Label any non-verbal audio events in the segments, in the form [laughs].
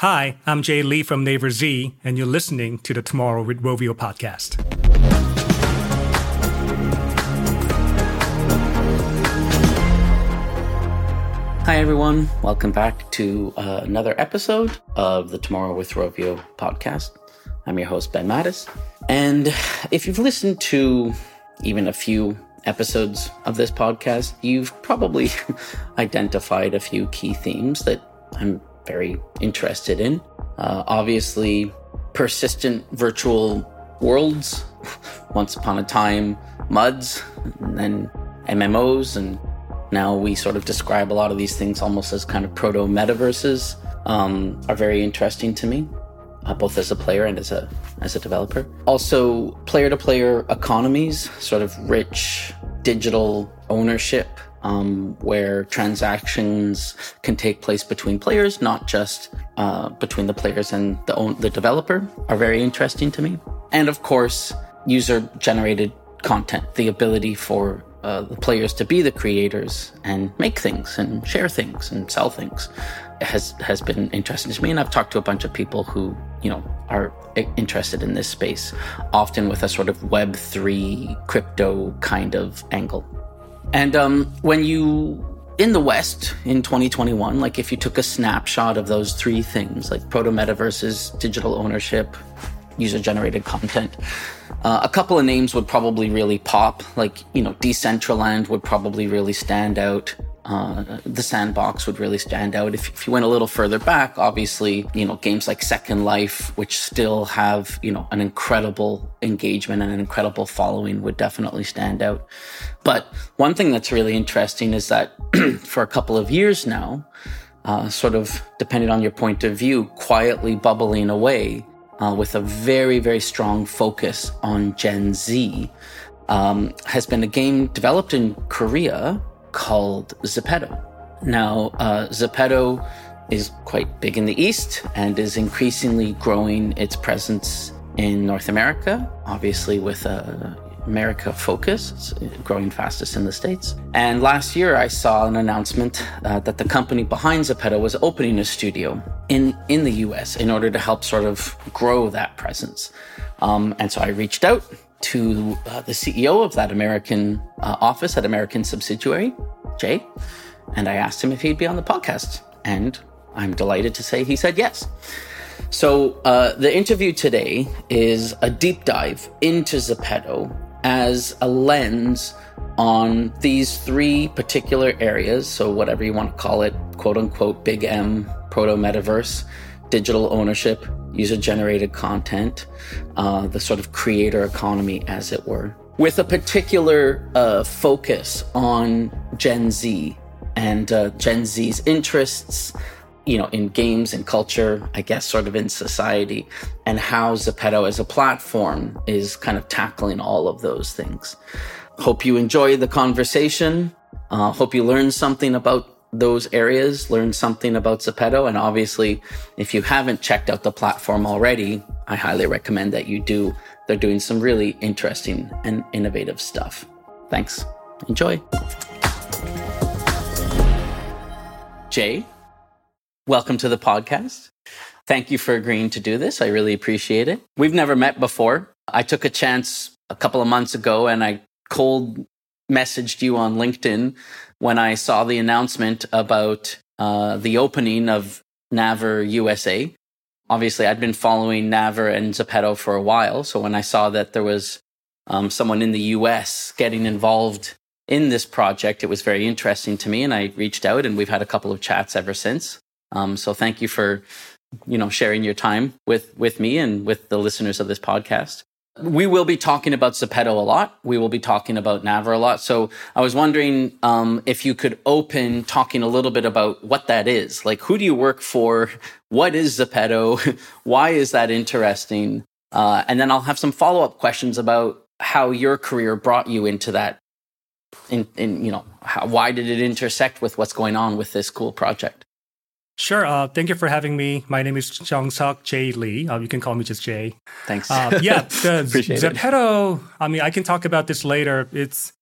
Hi, I'm Jay Lee from Naver Z, and you're listening to the Tomorrow with Rovio podcast. Hi, everyone. Welcome back to uh, another episode of the Tomorrow with Rovio podcast. I'm your host, Ben Mattis. And if you've listened to even a few episodes of this podcast, you've probably [laughs] identified a few key themes that I'm very interested in. Uh, obviously, persistent virtual worlds, [laughs] once upon a time, MUDs, and then MMOs, and now we sort of describe a lot of these things almost as kind of proto metaverses, um, are very interesting to me. Uh, both as a player and as a as a developer. Also, player to player economies, sort of rich digital ownership um, where transactions can take place between players, not just uh, between the players and the, own, the developer, are very interesting to me. And of course, user generated content, the ability for uh, the players to be the creators and make things and share things and sell things has has been interesting to me and I've talked to a bunch of people who you know are interested in this space often with a sort of web 3 crypto kind of angle and um, when you in the West in 2021, like if you took a snapshot of those three things, like proto metaverses, digital ownership, user generated content, uh, a couple of names would probably really pop. Like, you know, Decentraland would probably really stand out uh, the sandbox would really stand out. If, if, you went a little further back, obviously, you know, games like Second Life, which still have, you know, an incredible engagement and an incredible following would definitely stand out. But one thing that's really interesting is that [clears throat] for a couple of years now, uh, sort of depending on your point of view, quietly bubbling away uh, with a very, very strong focus on Gen Z, um, has been a game developed in Korea called Zepeto. Now, uh, Zepeto is quite big in the East and is increasingly growing its presence in North America, obviously with a America focus. It's growing fastest in the States. And last year, I saw an announcement uh, that the company behind Zepeto was opening a studio in, in the US in order to help sort of grow that presence. Um, and so I reached out to uh, the CEO of that American uh, office, that American subsidiary, Jay, and I asked him if he'd be on the podcast. And I'm delighted to say he said yes. So uh, the interview today is a deep dive into Zepeto as a lens on these three particular areas. So, whatever you want to call it, quote unquote, big M, proto metaverse, digital ownership, user generated content, uh, the sort of creator economy, as it were, with a particular uh, focus on Gen Z and uh, Gen Z's interests, you know, in games and culture, I guess, sort of in society, and how Zepeto as a platform is kind of tackling all of those things. Hope you enjoy the conversation. Uh, hope you learn something about those areas, learn something about Zepeto. And obviously, if you haven't checked out the platform already, I highly recommend that you do. They're doing some really interesting and innovative stuff. Thanks. Enjoy. Jay, welcome to the podcast. Thank you for agreeing to do this. I really appreciate it. We've never met before. I took a chance a couple of months ago and I cold messaged you on LinkedIn when I saw the announcement about uh, the opening of Naver USA. Obviously, I'd been following Naver and Zepeto for a while. So when I saw that there was um, someone in the US getting involved in this project, it was very interesting to me. And I reached out and we've had a couple of chats ever since. Um, so thank you for you know sharing your time with with me and with the listeners of this podcast we will be talking about Zepeto a lot. We will be talking about Naver a lot. So I was wondering um, if you could open talking a little bit about what that is. Like, who do you work for? What is Zepeto? [laughs] Why is that interesting? Uh, and then I'll have some follow up questions about how your career brought you into that. In, in you know, how, why did it intersect with what's going on with this cool project? Sure. Uh, thank you for having me. My name is Jung Suk Jay Lee. Uh, you can call me just Jay. Thanks. Uh, yeah, [laughs] the Zepeto. I mean, I can talk about this later. It's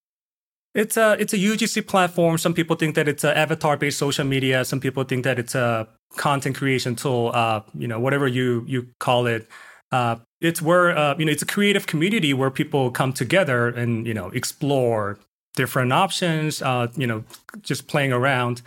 it's a it's a UGC platform. Some people think that it's an avatar based social media. Some people think that it's a content creation tool, uh, you know, whatever you you call it. Uh, it's where uh, you know it's a creative community where people come together and you know explore different options. Uh, you know, just playing around,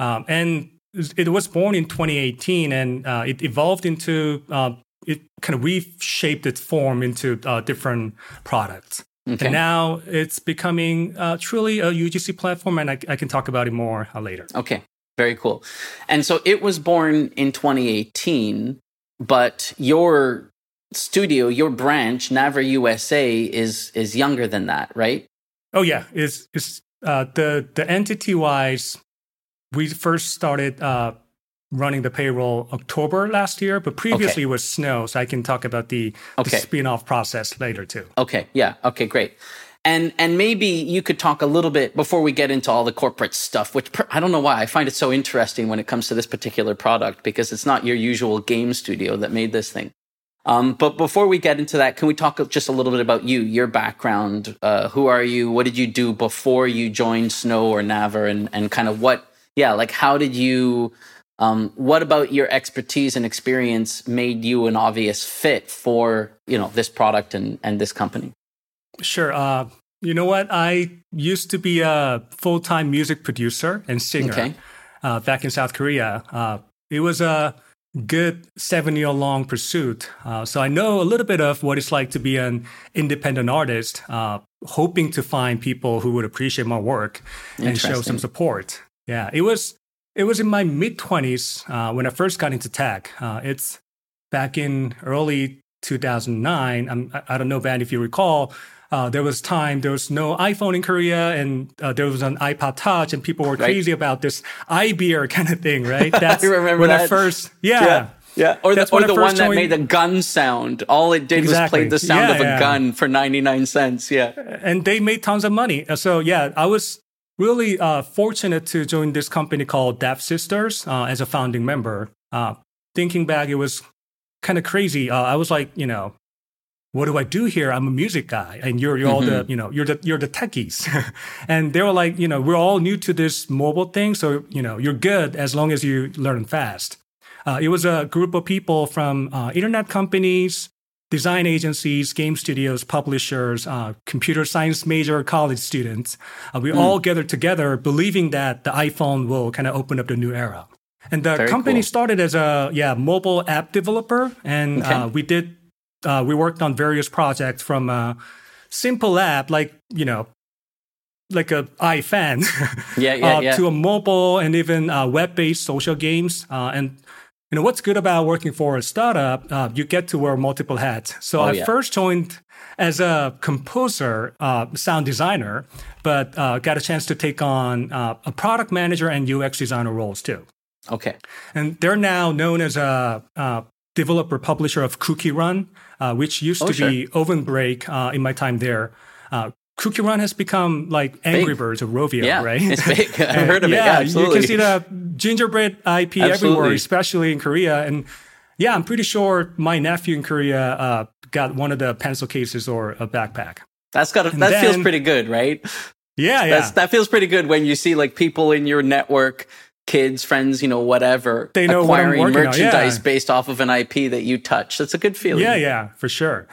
um, and it was born in 2018, and uh, it evolved into uh, it kind of reshaped its form into uh, different products. Okay. And now it's becoming uh, truly a UGC platform, and I, I, can talk about it more uh, later. Okay, very cool. And so it was born in 2018, but your studio, your branch, Naver USA, is is younger than that, right? Oh yeah, is is uh, the the entity wise, we first started uh, running the payroll October last year, but previously okay. was Snow. So I can talk about the, okay. the spin-off process later too. Okay. Yeah. Okay. Great. And and maybe you could talk a little bit before we get into all the corporate stuff, which per, I don't know why I find it so interesting when it comes to this particular product because it's not your usual game studio that made this thing. Um, but before we get into that, can we talk just a little bit about you, your background? Uh, who are you? What did you do before you joined Snow or Naver, and and kind of what? Yeah, like how did you um, what about your expertise and experience made you an obvious fit for you know this product and and this company? Sure. Uh, you know what? I used to be a full time music producer and singer okay. uh, back in South Korea. Uh, it was a good seven year long pursuit. Uh, so I know a little bit of what it's like to be an independent artist, uh, hoping to find people who would appreciate my work and show some support. Yeah, it was it was in my mid 20s uh, when I first got into tech. Uh, it's back in early 2009. I'm, I don't know, Van, if you recall, uh, there was time there was no iPhone in Korea, and uh, there was an iPod Touch, and people were right. crazy about this iBeer [laughs] kind of thing, right? [laughs] That's I remember when that. I first, yeah. yeah. Yeah, or the, or the one that made the gun sound. All it did exactly. was play the sound yeah, of a yeah. gun for 99 cents. Yeah. And they made tons of money. So, yeah, I was really uh, fortunate to join this company called Devsisters uh, as a founding member. Uh, thinking back, it was kind of crazy. Uh, I was like, you know, what do I do here? I'm a music guy, and you're, you're mm-hmm. all the, mm-hmm. you know, you're the you're the techies, [laughs] and they were like, you know, we're all new to this mobile thing, so you know, you're good as long as you learn fast. Uh, it was a group of people from uh, internet companies, design agencies, game studios, publishers, uh, computer science major college students. Uh, we mm. all gathered together believing that the iPhone will kind of open up the new era. And the Very company cool. started as a yeah mobile app developer, and okay. uh, we did uh, we worked on various projects from a simple app like you know like a iFan, yeah, yeah, [laughs] uh, yeah. to a mobile and even uh, web-based social games. Uh, and you know what's good about working for a startup uh, you get to wear multiple hats so oh, i yeah. first joined as a composer uh, sound designer but uh, got a chance to take on uh, a product manager and ux designer roles too okay and they're now known as a, a developer publisher of cookie run uh, which used oh, to sure. be Ovenbreak uh, in my time there Cookie Run has become like Angry big. Birds or Rovio, yeah, right? It's big. [laughs] I've heard of yeah, it. Yeah, absolutely. You can see the gingerbread IP absolutely. everywhere, especially in Korea. And yeah, I'm pretty sure my nephew in Korea uh, got one of the pencil cases or a backpack. That's got that then, feels pretty good, right? Yeah, yeah. that feels pretty good when you see like people in your network, kids, friends, you know, whatever, they know acquiring merchandise yeah. based off of an IP that you touch. That's a good feeling. Yeah, yeah, for sure.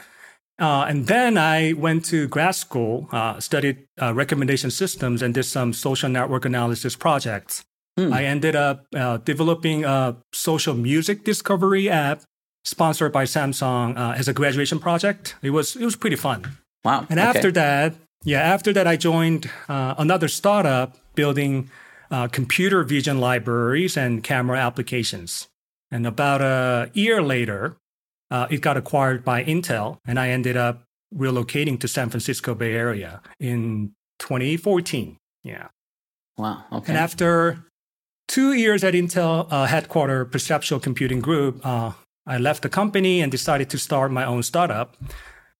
Uh, and then I went to grad school, uh, studied uh, recommendation systems, and did some social network analysis projects. Mm. I ended up uh, developing a social music discovery app sponsored by Samsung uh, as a graduation project. It was it was pretty fun. Wow! And okay. after that, yeah, after that, I joined uh, another startup building computer vision libraries and camera applications. And about a year later, uh, it got acquired by Intel, and I ended up relocating to San Francisco Bay Area in 2014. Yeah. Wow. Okay. And after two years at Intel uh, headquarter Perceptual Computing Group, uh, I left the company and decided to start my own startup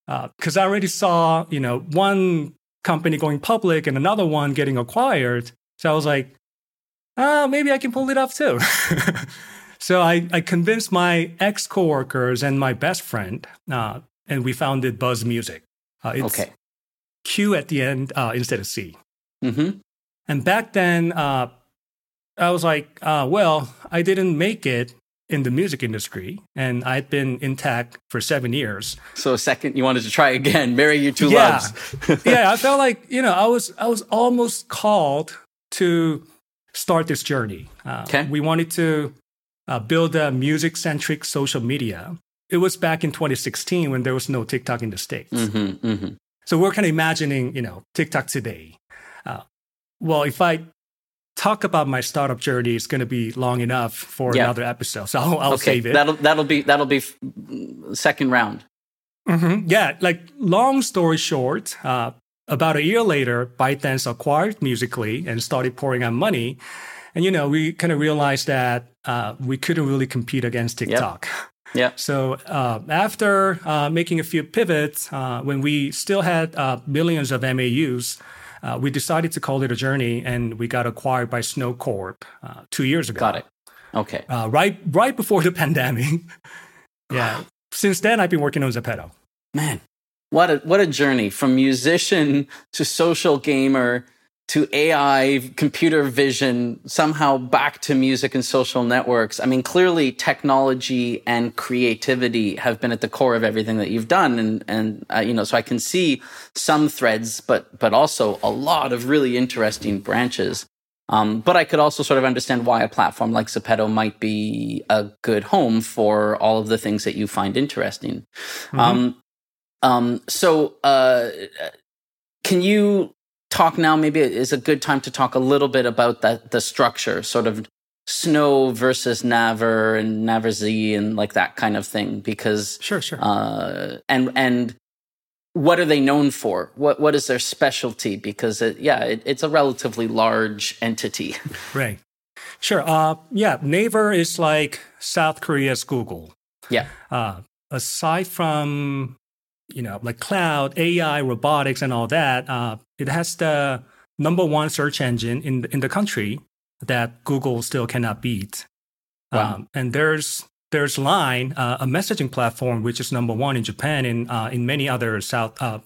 because uh, I already saw, you know, one company going public and another one getting acquired. So I was like, ah, maybe I can pull it off too. [laughs] So I, I convinced my ex coworkers and my best friend, uh, and we founded Buzz Musiq. Uh, it's okay. Q at the end uh, instead of C. Mm-hmm. And back then, uh, I was like, uh, well, I didn't make it in the music industry, and I'd been in tech for seven years. So, second, you wanted to try again, marry your two yeah. loves. [laughs] yeah, I felt like you know I was I was almost called to start this journey. Uh, Okay. We wanted to uh, build a music centric social media. It was back in 2016 when there was no TikTok in the states. hmm hmm So we're kind of imagining, you know, TikTok today. Uh, well, if I talk about my startup journey, it's going to be long enough for Yeah. another episode. So I'll, I'll Okay, save it. that'll that'll be that'll be f- second round. hmm Yeah, like long story short, uh, about a year later, ByteDance acquired Musical.ly and started pouring out money. And, you know, we kind of realized that uh, we couldn't really compete against TikTok. Yeah. [laughs] So uh, after uh, making a few pivots, uh, when we still had uh, millions of MAUs, uh, we decided to call it a journey, and we got acquired by Snow Corp uh, two years ago. Got it. Okay. Uh, right, right before [laughs] the pandemic. yeah. Since then, I've been working on Zepeto. Man, what a what a journey from musician to social gamer to AI, computer vision, somehow back to music and social networks. I mean, clearly technology and creativity have been at the core of everything that you've done, and and uh, you know, so I can see some threads, but but also a lot of really interesting branches. Um, but I could also sort of understand why a platform like Zepeto might be a good home for all of the things that you find interesting. Um, um, so, uh, can you talk now? Maybe it is a good time to talk a little bit about that the structure, sort of Snow versus Naver and Naver Z and like that kind of thing, because Sure, sure. uh, and and what are they known for? What what is their specialty? Because it, yeah, it, it's a relatively large entity. [laughs] Right. Sure. Uh, yeah, Naver is like South Korea's Google. yeah. Uh, aside from, you know, like cloud, AI, robotics, and all that, uh, it has the number one search engine in in the country that Google still cannot beat. Wow. Um, and there's there's Line, uh, a messaging platform which is number one in Japan and uh, in many other South uh,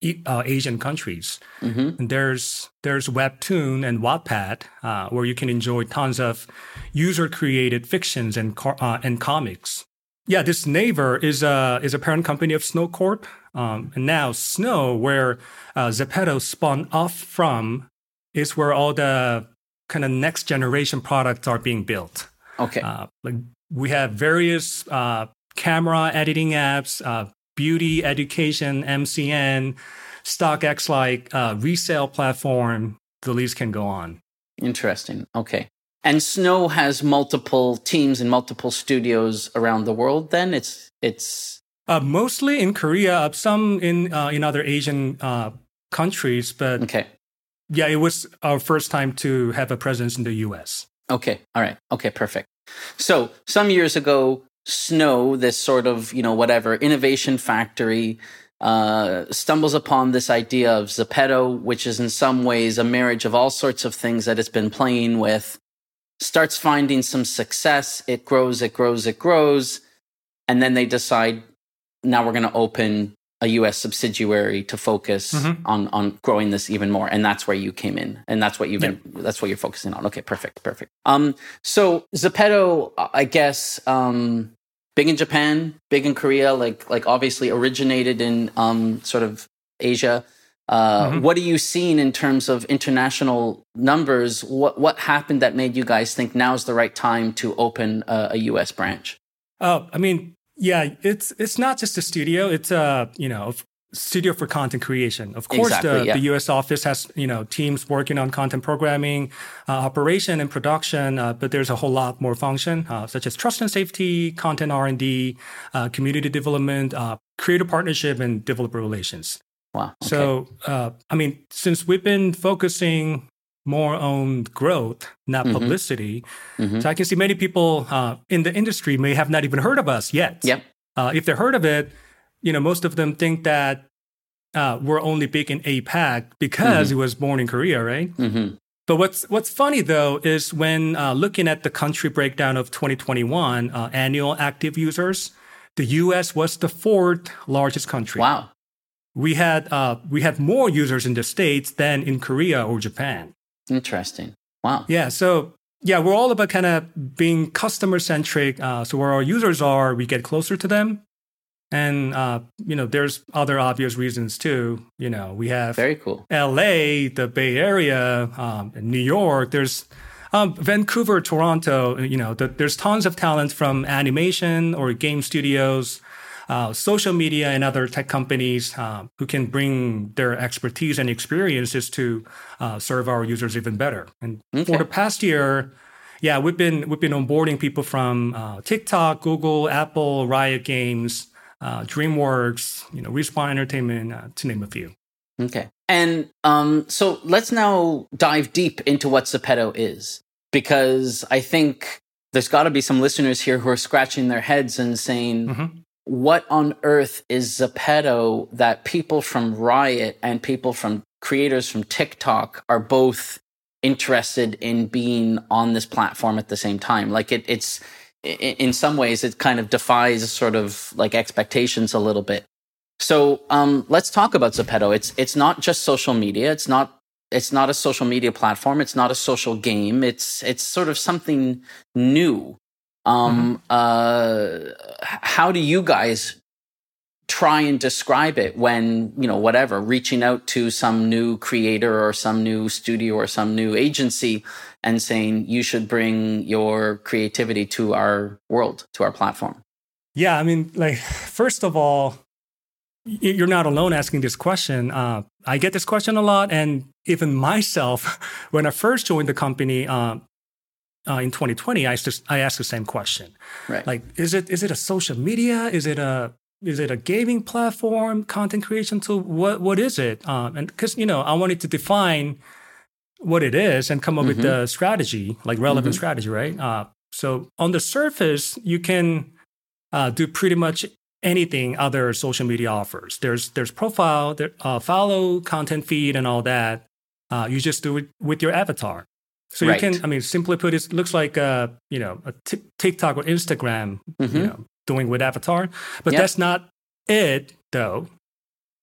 e- uh, Asian countries. hmm And there's there's Webtoon and Wattpad, uh, where you can enjoy tons of user-created fictions and uh, and comics. Yeah, this Naver is a is a parent company of Snow Corp, um, and now Snow, where uh, Zepeto spun off from, is where all the kind of next generation products are being built. Okay. Uh, like we have various uh, camera editing apps, uh, beauty education, MCN, StockX like uh, resale platform. The list can go on. Interesting. Okay. And Snow has multiple teams and multiple studios around the world. Then it's it's Uh, mostly in Korea, uh, some in uh, in other Asian uh, countries, but okay. yeah, it was our first time to have a presence in the U.S. Okay. All right. Okay. Perfect. So some years ago, Snow, this sort of you know whatever innovation factory, uh, stumbles upon this idea of Zepeto, which is in some ways a marriage of all sorts of things that it's been playing with. Starts finding some success. It grows. It grows. It grows, and then they decide now we're going to open a U.S. subsidiary to focus Mhm. on on growing this even more, and that's where you came in, and that's what you've been that's what you're focusing on. Okay, perfect, perfect. Um, so Zepeto, I guess, um, big in Japan, big in Korea, like like obviously originated in um sort of Asia. Uh, Mhm. What are you seeing in terms of international numbers? What what happened that made you guys think now is the right time to open a, a U.S. branch? Oh, I mean, yeah, it's it's not just a studio; it's a you know studio for content creation. Of course, Exactly, the, yeah. the U.S. office has you know teams working on content programming, uh, operation, and production. Uh, but there's a whole lot more function, uh, such as trust and safety, content R and D, uh, community development, uh, creator partnership, and developer relations. Wow. Okay. So, uh, I mean, since we've been focusing more on growth, not Mhm. publicity, Mhm. so I can see many people uh, in the industry may have not even heard of us yet. Yep. Uh, if they heard of it, you know, most of them think that uh, we're only big in APAC because it was born in Korea, right? hmm But what's what's funny though is when uh, looking at the country breakdown of 2021 uh, annual active users, the U.S. was the fourth largest country Wow. We had uh, we had more users in the states than in Korea or Japan. Interesting. Wow. Yeah, so yeah, we're all about kind of being customer centric. Uh, so where our users are, we get closer to them. And uh, you know, there's other obvious reasons too. You know, we have very cool L.A., the Bay Area, um, New York. There's um, Vancouver, Toronto. You know, the, there's tons of talent from animation or game studios, uh, social media, and other tech companies uh, who can bring their expertise and experiences to uh, serve our users even better. And okay. for the past year, yeah, we've been we've been onboarding people from uh, TikTok, Google, Apple, Riot Games uh, DreamWorks, you know, Respawn Entertainment, uh, to name a few. Okay. And um, so let's now dive deep into what Zepeto is, because I think there's got to be some listeners here who are scratching their heads and saying, mm-hmm. What on earth is Zepeto that people from Riot and people from creators from TikTok are both interested in being on this platform at the same time? Like it, it's, in some ways it kind of defies sort of like expectations a little bit. So um, let's talk about Zepeto. It's it's not just social media. It's not it's not a social media platform. It's not a social game. It's it's sort of something new. Um, mm-hmm. uh, how do you guys try and describe it when you know whatever reaching out to some new creator or some new studio or some new agency and saying you should bring your creativity to our world to our platform yeah i mean like first of all you're not alone asking this question uh, i get this question a lot and even myself [laughs] when i first joined the company uh, uh, in 2020, I asked, I asked the same question. Right. Like, is it is it a social media? Is it a is it a gaming platform, content creation tool? What what is it? Um, and because you know, I wanted to define what it is and come up mm-hmm. with the strategy, like relevant mm-hmm. strategy, right? Uh, so on the surface, you can uh, do pretty much anything other social media offers. There's there's profile, there, uh, follow, content feed, and all that. Uh, you just do it with your avatar. So right. you can, I mean, simply put, it looks like a you know a t- TikTok or Instagram, mm-hmm. you know, doing with Avatar. But yep. that's not it, though.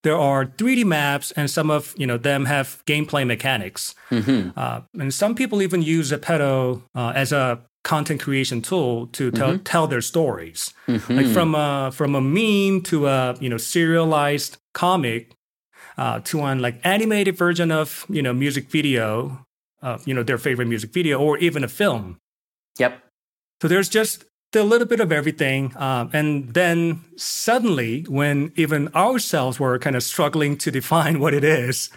There are 3D maps, and some of you know them have gameplay mechanics. Mm-hmm. Uh, and some people even use Zepeto uh, as a content creation tool to tell, mm-hmm. tell their stories, mm-hmm. like from a from a meme to a you know serialized comic uh, to an like animated version of you know music video, uh, you know their favorite music video, or even a film. Yep. So there's just a little bit of everything. Um, and then suddenly, when even ourselves were kind of struggling to define [laughs] what it is,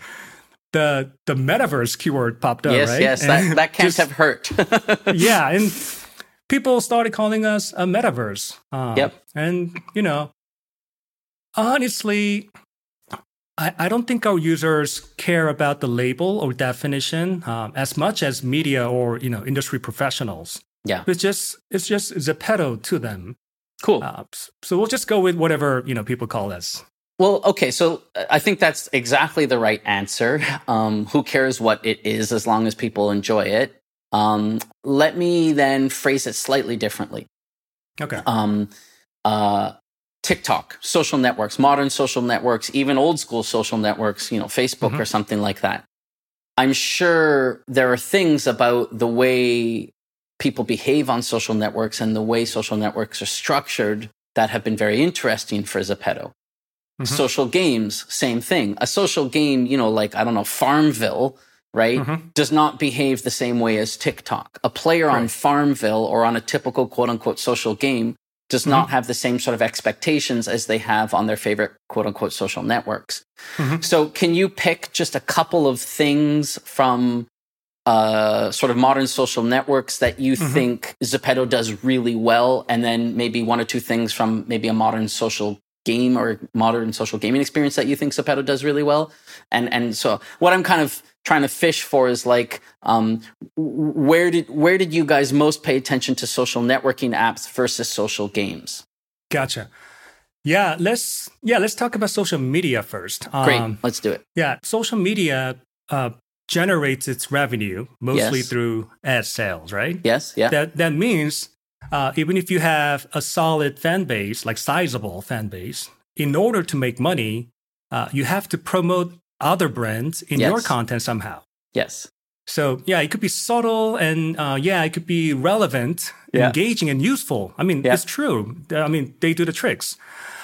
the the metaverse keyword popped up. Yes, right? yes, that, that can't just, have hurt. [laughs] yeah, and people started calling us a metaverse. Um, yep. And you know, honestly, I, I don't think our users care about the label or definition um, as much as media or you know industry professionals. Yeah. It's just it's just Zepeto to them. Cool. Uh, so we'll just go with whatever, you know, people call us. Well, okay, so uh, I think that's exactly the right answer. Um, who cares what it is as long as people enjoy it? Um, let me then phrase it slightly differently. Okay. Um, uh, TikTok, social networks, modern social networks, even old school social networks, you know, Facebook mm-hmm. or something like that. I'm sure there are things about the way people behave on social networks and the way social networks are structured that have been very interesting for Zepeto. Mm-hmm. Social games, same thing. A social game, you know, like, I don't know, Farmville, right, mm-hmm. does not behave the same way as TikTok. A player right. on Farmville or on a typical quote unquote social game does mm-hmm. not have the same sort of expectations as they have on their favorite quote unquote social networks. Mm-hmm. So, can you pick just a couple of things from uh, sort of modern social networks that you mm-hmm. think Zepeto does really well, and then maybe one or two things from maybe a modern social game or modern social gaming experience that you think Zepeto does really well. And and so what I'm kind of trying to fish for is like um, where did where did you guys most pay attention to social networking apps versus social games? Gotcha. Yeah, let's yeah let's talk about social media first. Great, um, let's do it. Yeah, social media uh, generates its revenue mostly yes. through ad sales, right? Yes, yeah. That that means uh, even if you have a solid fan base, like sizable fan base, in order to make money, uh, you have to promote other brands in yes. your content somehow. Yes. So yeah, it could be subtle and uh, yeah, it could be relevant, Yeah. engaging, and useful. I mean, Yeah. it's true. I mean, they do the tricks.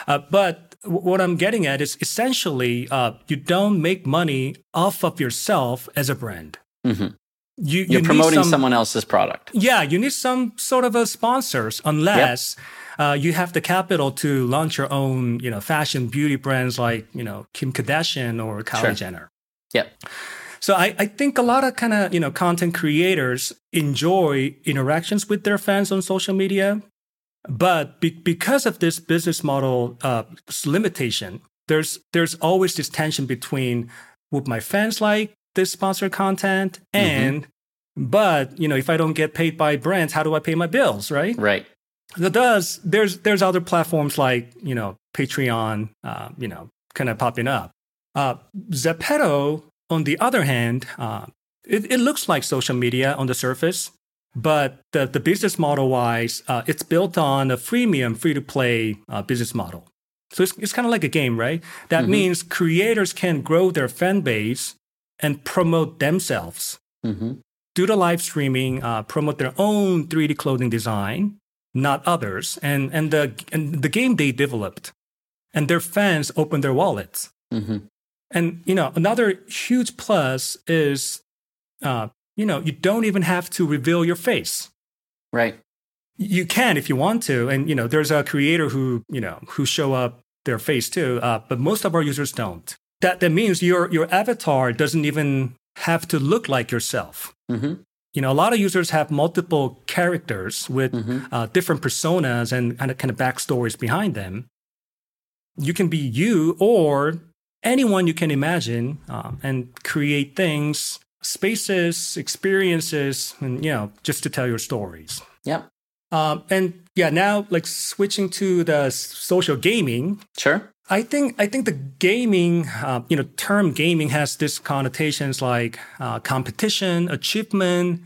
Uh, but w- what I'm getting at is essentially, uh, you don't make money off of yourself as a brand. Mhm. You, you You're need promoting some- someone else's product. yeah, you need some sort of a sponsors unless uh, you have the capital to launch your own, you know, fashion beauty brands like, you know, Kim Kardashian or Kylie Sure. Jenner. Yep. So I, I think a lot of kind of, you know, content creators enjoy interactions with their fans on social media. But be- because of this business model uh, limitation, there's there's always this tension between would my fans like this sponsored content and but you know if I don't get paid by brands, how do I pay my bills, right? Right. That does there's there's other platforms like you know Patreon, uh, you know, kind of popping up. Uh, Zepeto, on the other hand, uh, it, it looks like social media on the surface, but the, the business model wise, uh, it's built on a freemium, free to play uh, business model. So it's, it's kind of like a game, right? That Mhm. means creators can grow their fan base and promote themselves hmm do the live streaming, uh, promote their own 3D clothing design, not others, and and the and the game they developed, and their fans open their wallets. hmm And you know, another huge plus is, uh, you know, you don't even have to reveal your face. Right. You can if you want to, and you know, there's a creator who you know who show up their face too, uh, but most of our users don't. That that means your your avatar doesn't even have to look like yourself hmm you know a lot of users have multiple characters with Mhm. uh, different personas and kind of kind of backstories behind them you can be you or anyone you can imagine um, and create things spaces experiences and you know just to tell your stories Yep. um, and yeah now like switching to the social gaming Sure. I think I think the gaming, uh, you know, term gaming has this connotations like uh, competition, achievement,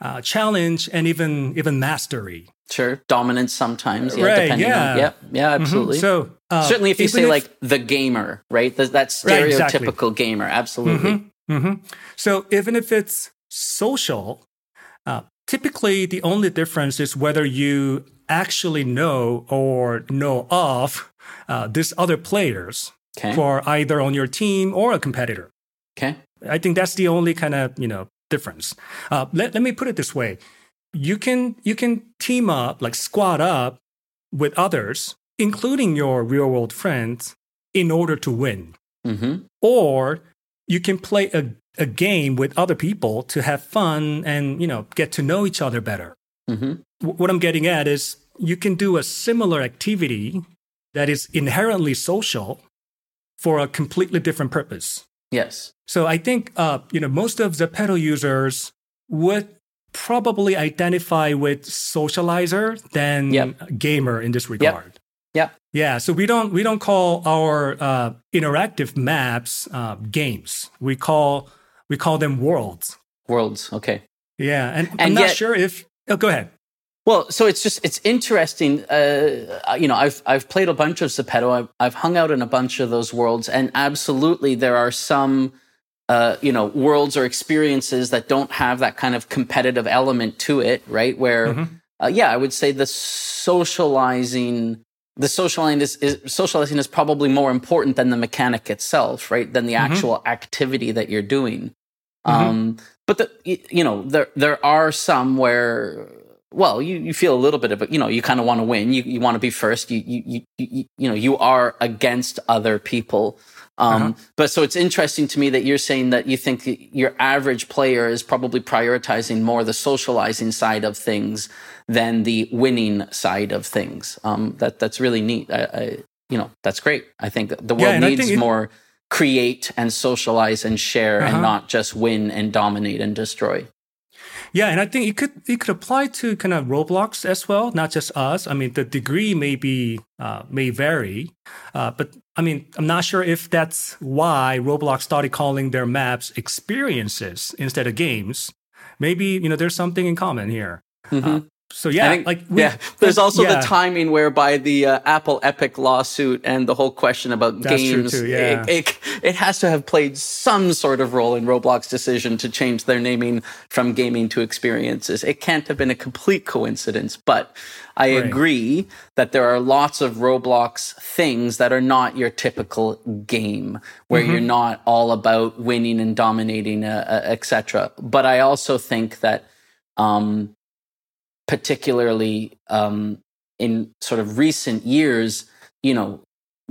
uh, challenge, and even even mastery. Sure. Dominance sometimes. Yeah. Right, Depending yeah. On, yep. Yeah. Absolutely. So uh, Certainly, if you say like the gamer, right? That, that Right, exactly. stereotypical gamer. Absolutely. hmm So even if it's social, uh, typically the only difference is whether you actually know or know of uh, these other players Okay. who are either on your team or a competitor. Okay. I think that's the only kind of you know difference. Uh, let, let me put it this way: you can you can team up, like squad up with others, including your real world friends, in order to win. hmm Or you can play a, a game with other people to have fun and you know get to know each other better. hmm W- what I'm getting at is you can do a similar activity that is inherently social for a completely different purpose. Yes. So I think uh, you know most of Zepeto users would probably identify with socializer than Yep. gamer in this regard. Yep. Yeah, so we don't we don't call our uh, interactive maps uh, games. We call we call them worlds. Worlds. Okay. Yeah, and, I'm And not sure if. Oh, go ahead. Well, so it's just it's interesting. Uh, you know, I've I've played a bunch of Zepeto. I've I've hung out in a bunch of those worlds, and absolutely there are some, uh, you know, worlds or experiences that don't have that kind of competitive element to it, right? Where, Mhm. uh, yeah, I would say the socializing, the socializing is, is socializing is probably more important than the mechanic itself, right? Than the Mhm. actual activity that you're doing. Mhm. Um, but the you know there there are some where well you, you feel a little bit of it you know you kind of want to win you you want to be first you you, you you know you are against other people um Uh-huh. but so it's interesting to me that you're saying that you think that your average player is probably prioritizing more the socializing side of things than the winning side of things um that that's really neat I, I you know that's great i think the world I needs it- more create and socialize and share Uh-huh. and not just win and dominate and destroy. Yeah, and I think it could it could apply to kind of Roblox as well, not just us. I mean, the degree may be uh, may vary, uh, but I mean, I'm not sure if that's why Roblox started calling their maps experiences instead of games. Maybe you know there's something in common here. Uh, so yeah, think, like we, yeah. There's also yeah. the timing whereby the uh, Apple Epic lawsuit and the whole question about That's games. Too, yeah. it, it, it, has to have played some sort of role in Roblox's decision to change their naming from gaming to experiences. It can't have been a complete coincidence, but I right. agree that there are lots of Roblox things that are not your typical game, where mm-hmm. you're not all about winning and dominating, uh, uh, etc. But I also think that. Um, particularly um, in sort of recent years, you know,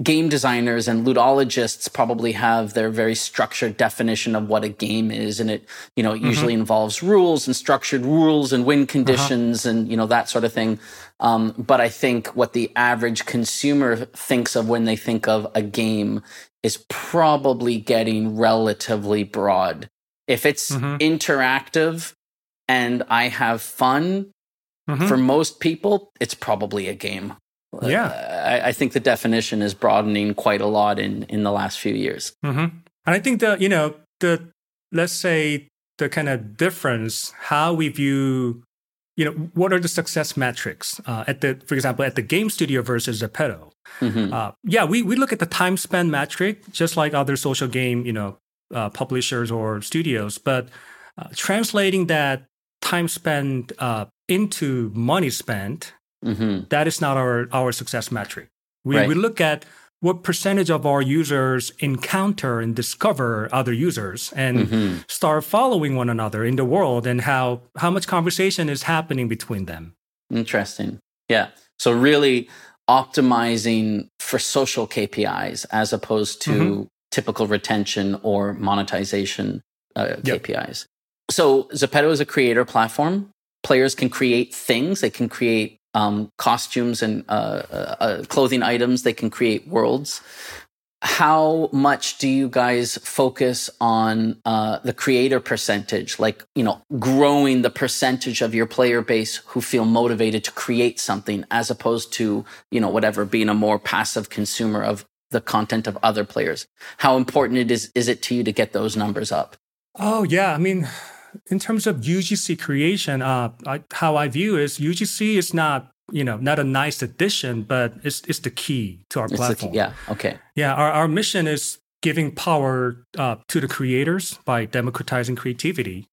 game designers and ludologists probably have their very structured definition of what a game is and it you know it mm-hmm. usually involves rules and structured rules and win uh-huh. conditions uh-huh. and you know that sort of thing um, but i think what the average consumer thinks of when they think of a game is probably getting relatively broad if it's mm-hmm. interactive and i have fun Mm-hmm. For most people, it's probably a game. Yeah, uh, I, I, think the definition is broadening quite a lot in in the last few years. Mm-hmm. And I think the you know the let's say the kind of difference how we view you know what are the success metrics uh, at the for example at the game studio versus Zepeto. Mm-hmm. Uh, yeah, we we look at the time spent metric just like other social game you know uh, publishers or studios, but uh, translating that time spent uh, into money spent, mm-hmm. that is not our, our success metric. We, right. we look at what percentage of our users encounter and discover other users and mm-hmm. start following one another in the world and how, how much conversation is happening between them. Interesting. Yeah. So, really optimizing for social KPIs as opposed to mm-hmm. typical retention or monetization uh, yep. KPIs. So, Zepeto is a creator platform players can create things. They can create um, costumes and uh, uh, uh, clothing items. They can create worlds. How much do you guys focus on uh, the creator percentage? Like, you know, growing the percentage of your player base who feel motivated to create something as opposed to, you know, whatever, being a more passive consumer of the content of other players. How important it is, is it to you to get those numbers up? Oh, yeah. I mean, in terms of UGC creation, uh, I, how I view is UGC is not you know not a nice addition, but it's it's the key to our it's platform. Yeah. Okay. Yeah. Our our mission is giving power uh, to the creators by democratizing creativity.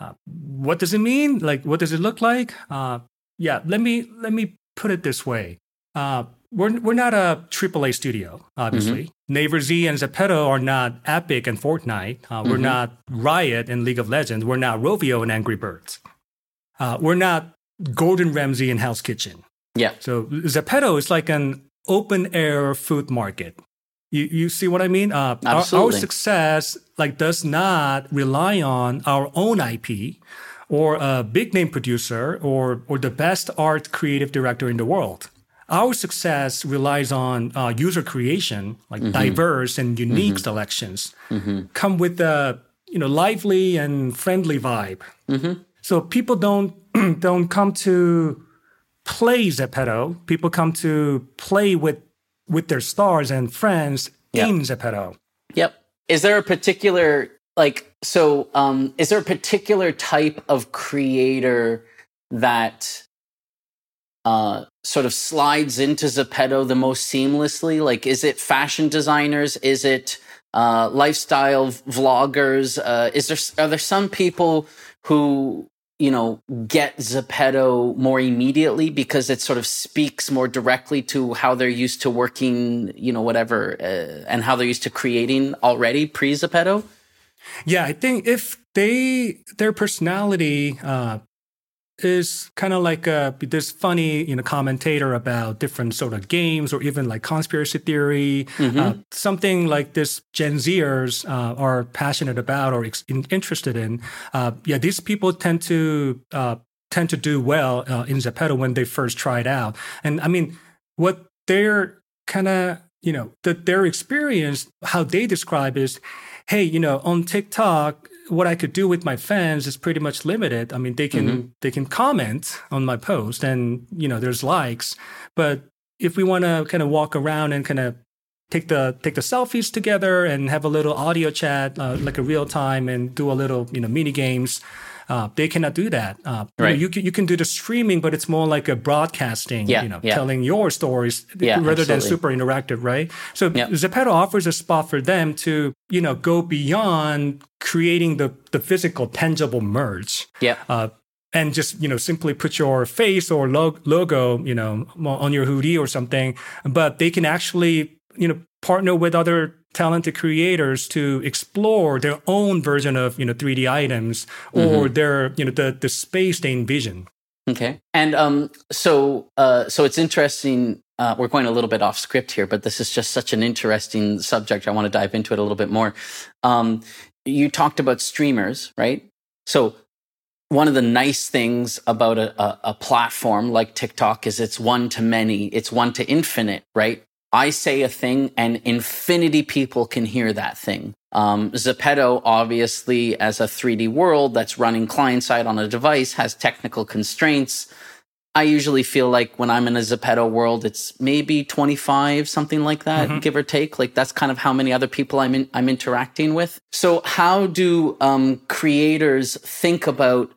Uh, what does it mean? Like, what does it look like? Uh, yeah. Let me let me put it this way. Uh, we're we're not a AAA studio, obviously. Mm-hmm. Naver Z and Zepeto are not Epic and Fortnite. Uh, we're mm-hmm. not Riot and League of Legends. We're not Rovio and Angry Birds. Uh, we're not Gordon Ramsay and Hell's Kitchen. Yeah. So Zepeto is like an open air food market. You you see what I mean? Uh, Absolutely. Our, our success like does not rely on our own IP or a big name producer or or the best art creative director in the world our success relies on uh, user creation, like mm-hmm. diverse and unique mm-hmm. selections, mm-hmm. come with a you know lively and friendly vibe. Mm-hmm. So people don't [clears throat] don't come to play Zepeto. People come to play with with their stars and friends yep. in Zepeto. Yep. Is there a particular like so? Um, is there a particular type of creator that uh, sort of slides into Zepeto the most seamlessly? Like, is it fashion designers? Is it uh, lifestyle vloggers? Uh, is there are there some people who you know get Zepeto more immediately because it sort of speaks more directly to how they're used to working, you know, whatever, uh, and how they're used to creating already pre Zepeto? Yeah, I think if they their personality uh, is kind of like a, this funny you know commentator about different sort of games or even like conspiracy theory. Mm-hmm. uh, something like this gen zers uh, are passionate about or ex- interested in. Uh, yeah these people tend to uh, tend to do well uh, in zepeto when they first try it out. And i mean what they're kind of you know that their experience how they describe is hey you know on tiktok what I could do with my fans is pretty much limited. I mean, they can mm-hmm. they can comment on my post, and you know, there's likes. But if we want to kind of walk around and kind of take the take the selfies together and have a little audio chat, uh, like a real time, and do a little you know mini games, Uh, they cannot do that. Uh, right. You, know, you, can, you can do the streaming, but it's more like a broadcasting, yeah, you know, yeah. telling your stories yeah, rather absolutely. than super interactive, right? So Yep. Zepeto offers a spot for them to, you know, go beyond creating the, the physical, tangible merge. Yeah. Uh, and just you know simply put your face or log- logo you know on your hoodie or something but they can actually you know partner with other talented creators to explore their own version of you know 3d items or their you know the the space they envision Okay. And um, so uh, so it's interesting. Uh, we're going a little bit off script here, but this is just such an interesting subject. I want to dive into it a little bit more. Um, you talked about streamers, right? So one of the nice things about a, a, a platform like TikTok is it's one to many, it's one to infinite, right? I say a thing and infinity people can hear that thing. Um, Zepeto, obviously, as a 3D world that's running client side on a device, has technical constraints. I usually feel like when I'm in a Zepeto world, it's maybe 25, something like that, give or take. Like that's kind of how many other people I'm in, I'm interacting with. So how do um, creators think about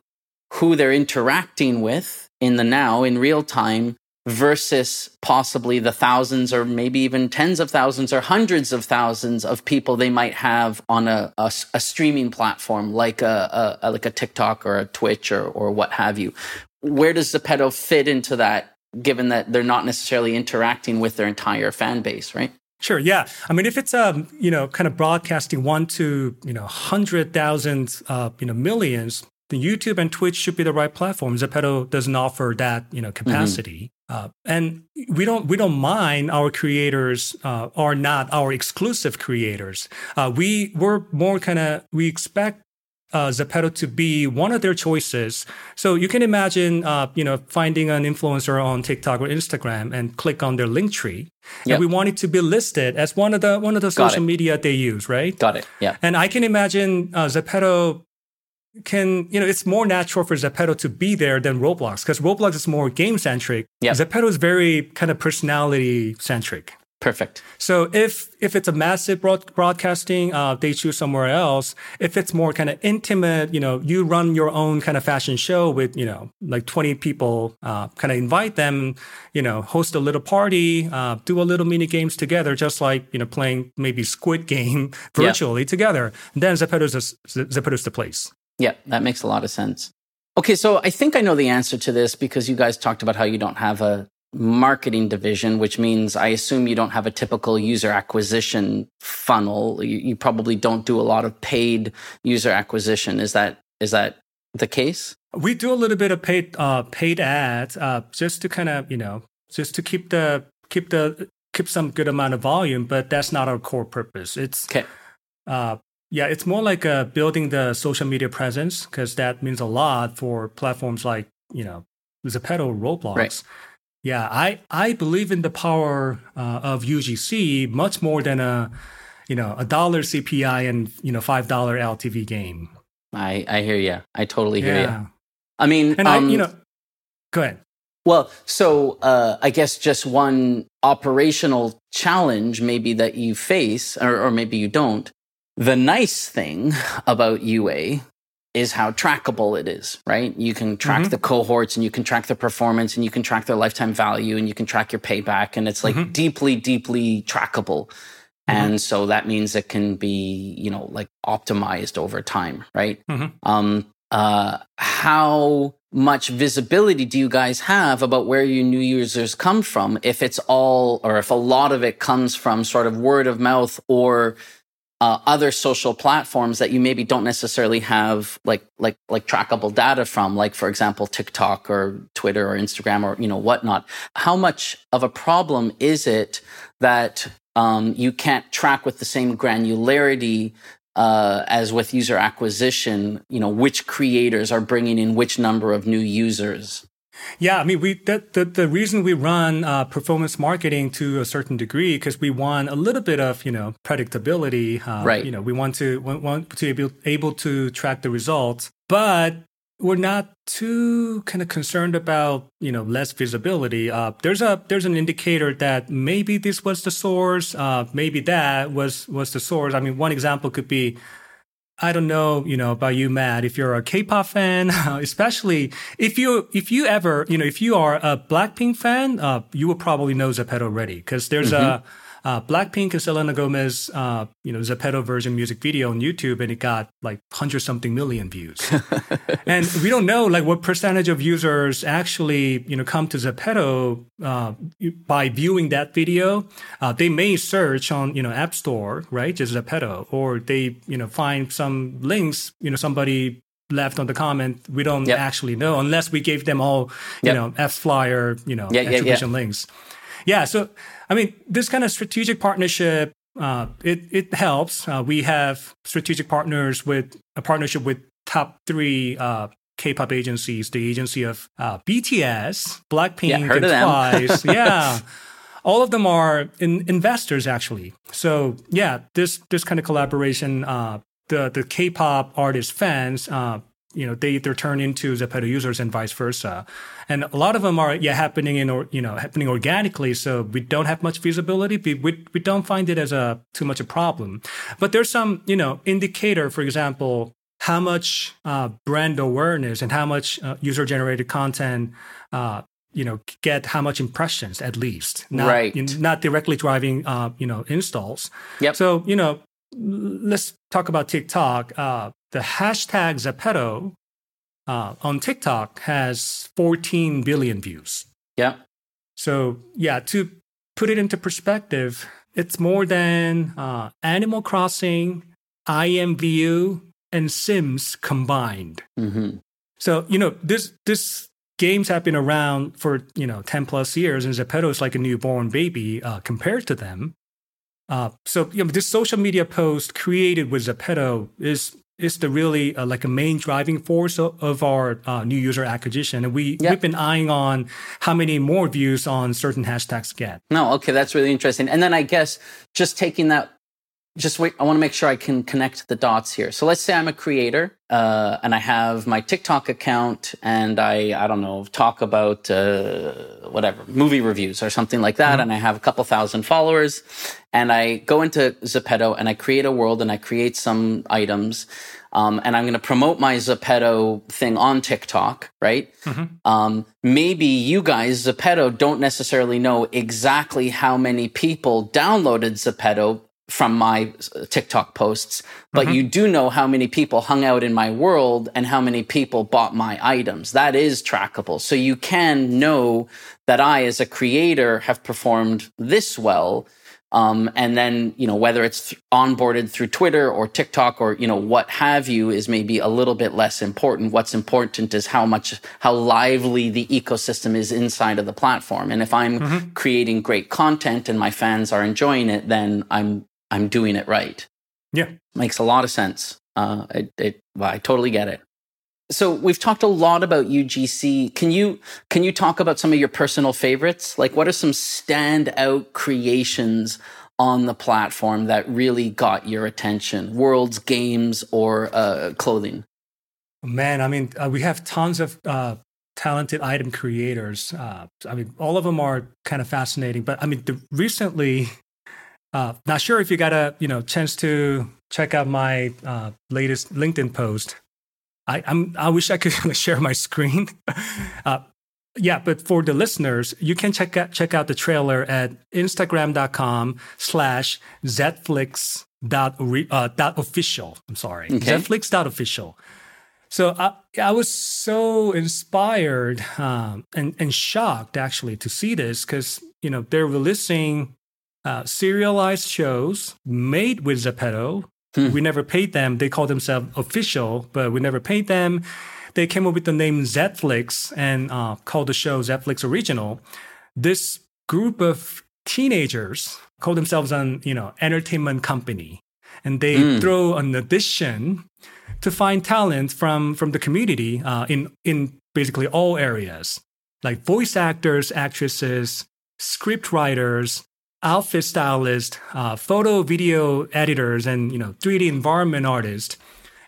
who they're interacting with in the now, in real time, versus possibly the thousands or maybe even tens of thousands or hundreds of thousands of people they might have on a, a, a streaming platform like a, a, like a TikTok or a Twitch or, or what have you. Where does Zepeto fit into that, given that they're not necessarily interacting with their entire fan base, right? Sure. Yeah. I mean, if it's um, you know, kind of broadcasting one to you know, hundred thousand, uh, you know, millions, then YouTube and Twitch should be the right platform. Zepeto doesn't offer that you know capacity, uh, and we don't we don't mind our creators uh, are not our exclusive creators. Uh, we we're more kind of we expect uh, Zepeto to be one of their choices. So you can imagine, uh, you know, finding an influencer on TikTok or Instagram and click on their link tree. Yep. And we want it to be listed as one of the one of the Got social it. media they use, right? Got it. Yeah. And I can imagine uh, Zepeto can, you know, it's more natural for Zepeto to be there than Roblox because Roblox is more game centric. Yep. Zepeto is very kind of personality centric. Perfect. So if if it's a massive broad, broadcasting, uh, they choose somewhere else. If it's more kind of intimate, you know, you run your own kind of fashion show with you know like twenty people, uh, kind of invite them, you know, host a little party, uh, do a little mini games together, just like you know playing maybe Squid Game [laughs] virtually together. Then Zepeto's the, Zepeto's the place. Yeah, that makes a lot of sense. Okay, so I think I know the answer to this because you guys talked about how you don't have a marketing division, which means I assume you don't have a typical user acquisition funnel. You, you probably don't do a lot of paid user acquisition. Is that is that the case? We do a little bit of paid uh, paid ads uh, just to kind of you know just to keep the keep the keep some good amount of volume, but that's not our core purpose. It's Okay. uh, yeah, it's more like uh, building the social media presence because that means a lot for platforms like you know Zepeto, Roblox. Right. Yeah, I I believe in the power uh, of UGC much more than a you know a dollar CPI and you know five dollar LTV game. I I hear you. I totally hear Yeah, you. I mean, and um, I you know, go ahead. Well, so uh, I guess just one operational challenge maybe that you face, or, or maybe you don't. The nice thing about UA is how trackable it is, right? You can track Mhm. the cohorts and you can track the performance and you can track their lifetime value and you can track your payback. And it's like Mhm. deeply, deeply trackable. Mhm. And so that means it can be, you know, like optimized over time, right? Mhm. Um, uh, how much visibility do you guys have about where your new users come from? If it's all, or if a lot of it comes from sort of word of mouth or uh, other social platforms that you maybe don't necessarily have like like like trackable data from, like for example TikTok or Twitter or Instagram or you know whatnot. How much of a problem is it that um, you can't track with the same granularity uh, as with user acquisition, you know, which creators are bringing in which number of new users. Yeah, I mean, we the the, the reason we run uh, performance marketing to a certain degree because we want a little bit of you know predictability. Uh, Right. You know, we want to want, want to be able to track the results, but we're not too kind of concerned about you know less visibility. Uh, there's a there's an indicator that maybe this was the source, uh, maybe that was was the source. I mean, one example could be I don't know, you know, about you, Matt, if you're a K-pop fan, [laughs] especially if you, if you ever, you know, if you are a Blackpink fan, uh, you will probably know Zepeto already because there's mm-hmm. a, uh, Blackpink and Selena Gomez, uh, you know, Zepeto version music video on YouTube, and it got like hundred something million views. [laughs] and we don't know like what percentage of users actually, you know, come to Zepeto uh, by viewing that video. Uh, they may search on, you know, App Store, right, just Zepeto, or they, you know, find some links, you know, somebody left on the comment. We don't yep. actually know unless we gave them all, you yep. know, AppsFlyer, you know, yeah, attribution yeah, yeah. links. Yeah, so I mean, this kind of strategic partnership, uh, it it helps. Uh, we have strategic partners with a partnership with top three uh, K-pop agencies, the agency of uh, BTS, Blackpink, yeah, heard and of Twice. [laughs] yeah. All of them are in, investors actually. So yeah, this this kind of collaboration, uh, the the K-pop artist fans uh, you know they either turn into Zepeto users and vice versa, and a lot of them are yeah happening in or you know happening organically. So we don't have much visibility. We, we we don't find it as a too much a problem, but there's some you know indicator, for example, how much uh, brand awareness and how much uh, user generated content. Uh, you know, get how much impressions at least, not, right? You know, not directly driving, uh, you know, installs. Yep. So you know, let's talk about TikTok. Uh, the hashtag Zepeto uh, on TikTok has 14 billion views. Yeah. So, yeah, to put it into perspective, it's more than uh, Animal Crossing, IMVU, and Sims combined. Mm-hmm. So, you know, this this games have been around for, you know, 10 plus years, and Zepeto is like a newborn baby uh, compared to them. Uh, so, you know, this social media post created with Zepeto is is the really uh, like a main driving force of, of our uh, new user acquisition. And we, yep. we've been eyeing on how many more views on certain hashtags get. No, okay, that's really interesting. And then I guess just taking that, just wait, I want to make sure I can connect the dots here. So let's say I'm a creator uh, and I have my TikTok account and I, I don't know, talk about uh, whatever, movie reviews or something like that. Mm-hmm. And I have a couple thousand followers and I go into Zepeto and I create a world and I create some items. Um, and I'm going to promote my Zepeto thing on TikTok, right? Mm-hmm. Um, maybe you guys, Zepeto, don't necessarily know exactly how many people downloaded Zepeto from my uh, TikTok posts, but mm-hmm. you do know how many people hung out in my world and how many people bought my items. That is trackable. So you can know that I, as a creator, have performed this well um, and then, you know, whether it's onboarded through Twitter or TikTok or, you know, what have you is maybe a little bit less important. What's important is how much, how lively the ecosystem is inside of the platform. And if I'm mm-hmm. creating great content and my fans are enjoying it, then I'm, I'm doing it right. Yeah. Makes a lot of sense. Uh, it, it, well, I totally get it so we've talked a lot about UGC. Can you can you talk about some of your personal favorites? Like what are some standout creations on the platform that really got your attention? Worlds, games, or uh, clothing? Man, I mean, uh, we have tons of uh, talented item creators. Uh, I mean, all of them are kind of fascinating. But I mean, the, recently, uh, not sure if you got a you know chance to check out my uh, latest LinkedIn post. I, I'm, I wish I could [laughs] share my screen. [laughs] Uh, yeah, but for the listeners, you can check out, check out the trailer at instagram.com slash zflix dot, uh, dot official. I'm sorry, okay. zflix dot official. So I, I was so inspired um, and, and shocked actually to see this because, you know, they're releasing uh, serialized shows made with Zepeto Hmm. We never paid them. They call themselves official, but we never paid them. They came up with the name Zflix and uh, called the show Zflix Original. This group of teenagers call themselves an you know entertainment company, and they mm. throw an audition to find talent from from the community uh, in in basically all areas, like voice actors, actresses, script writers, outfit stylist, uh, photo video editors, and you know 3D environment artists,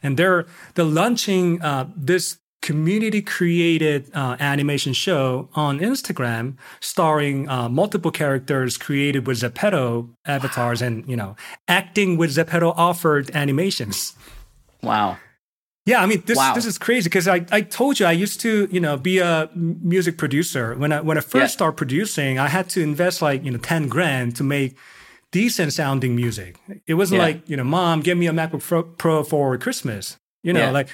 and they're they're launching uh, this community created uh, animation show on Instagram starring uh, multiple characters created with Zepeto avatars and you know acting with Zepeto offered animations. Wow. Yeah, I mean this Wow. this is crazy because I, I told you I used to you know be a music producer when I when I first Yeah. started producing I had to invest like you know ten grand to make decent sounding music. It wasn't Yeah. like you know mom give me a MacBook Pro, for Christmas. You know Yeah. like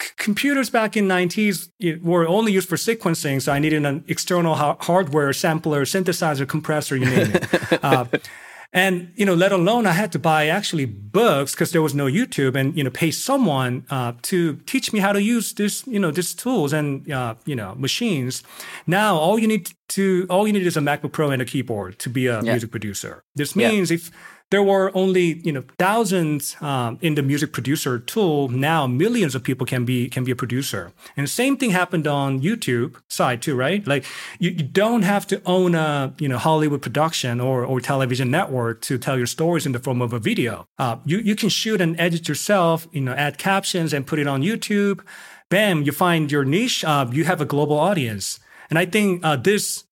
c- computers back in 90s were only used for sequencing so i needed an external ha- hardware sampler synthesizer compressor you name it [laughs] uh, and you know let alone i had to buy actually books because there was no youtube and you know pay someone uh, to teach me how to use this you know these tools and uh, you know machines now all you need to all you need is a macbook pro and a keyboard to be a Yeah. music producer this Yeah. means if there were only you know thousands um, in the music producer tool. Now millions of people can be can be a producer. And the same thing happened on youtube side too right? Like you, you don't have to own a you know hollywood production or or television network to tell your stories in the form of a video. Uh, you, you can shoot and edit yourself you know add captions and put it on youtube. Bam you find your niche uh, you have a global audience. And i think uh, this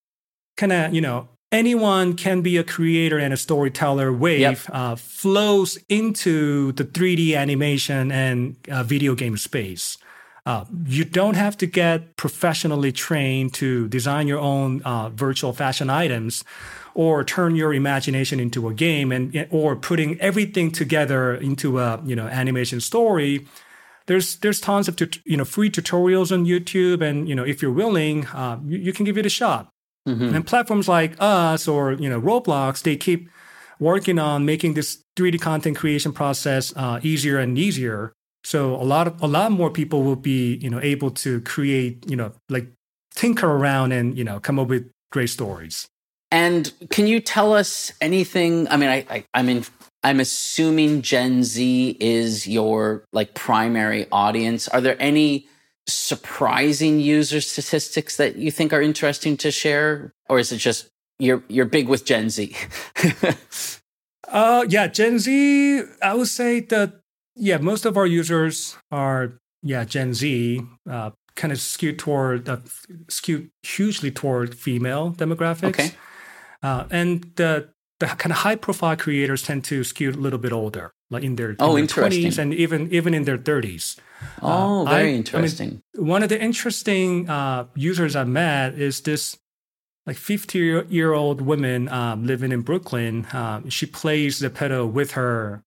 kind of you know anyone can be a creator and a storyteller wave Yep. uh, flows into the 3d animation and uh, video game space uh, you don't have to get professionally trained to design your own uh, virtual fashion items or turn your imagination into a game and or putting everything together into a you know animation story there's there's tons of you know free tutorials on YouTube, and you know if you're willing, uh, you, you can give it a shot. Mhm. And platforms like us or you know Roblox, they keep working on making this 3D content creation process uh, easier and easier. So a lot of a lot more people will be you know able to create you know like tinker around and you know come up with great stories. And can you tell us anything? I mean, I, I, I mean, I'm assuming Gen Z is your like primary audience. Are there any surprising user statistics that you think are interesting to share, or is it just you're you're big with Gen Z? [laughs] Uh, yeah, Gen Z. I would say that yeah, most of our users are yeah Gen Z, uh, kind of skewed toward uh, skewed hugely toward female demographics. Okay. uh, and the the kind of high profile creators tend to skew a little bit older, like in their, in Oh, their 20s and even even in their 30s. oh, I- I very mean, interesting. One of the interesting uh, users I met is this like 50 year, old woman um, living in Brooklyn. Um, she plays Zepeto with her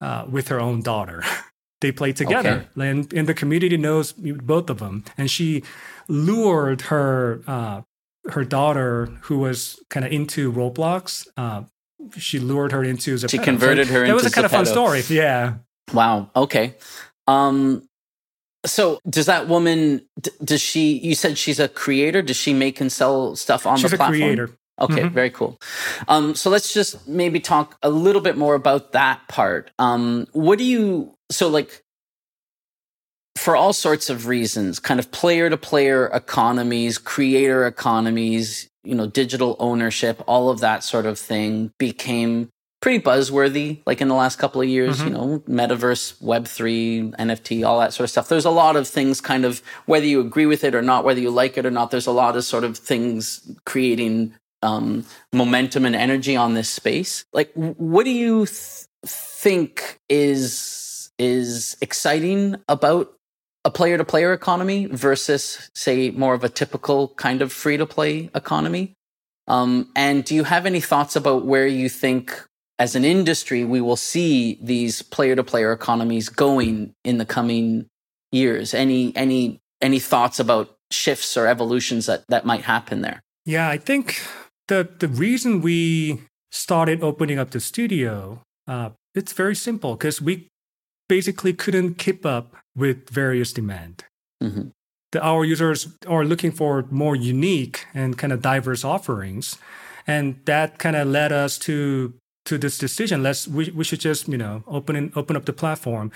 uh, with her own daughter. [laughs] they play together, and, and the community knows both of them. And she lured her uh, her daughter, who was kind of into Roblox. She lured her into Zepeto. She converted her That was a kind of fun story. Yeah. Wow. Okay. Um, so does that woman? Does she? You said she's a creator. Does she make and sell stuff on She's the a platform? creator. Okay, Mhm. very cool. Um, so let's just maybe talk a little bit more about that part. Um, what do you? So like. For all sorts of reasons, kind of player to player economies, creator economies, you know, digital ownership, all of that sort of thing became pretty buzzworthy like in the last couple of years Mhm. you know metaverse web3 nft all that sort of stuff there's a lot of things kind of whether you agree with it or not whether you like it or not there's a lot of sort of things creating um, momentum and energy on this space like what do you th- think is is exciting about a player to player economy versus say more of a typical kind of free to play economy um, and do you have any thoughts about where you think, as an industry, we will see these player-to-player economies going in the coming years? Any any any thoughts about shifts or evolutions that that might happen there? Yeah, I think the the reason we started opening up the studio, uh, it's very simple because we basically couldn't keep up with various demand. Mhm. The, our users are looking for more unique and kind of diverse offerings, and that kind of led us to to this decision. Let's we, we should just you know open in, open up the platform.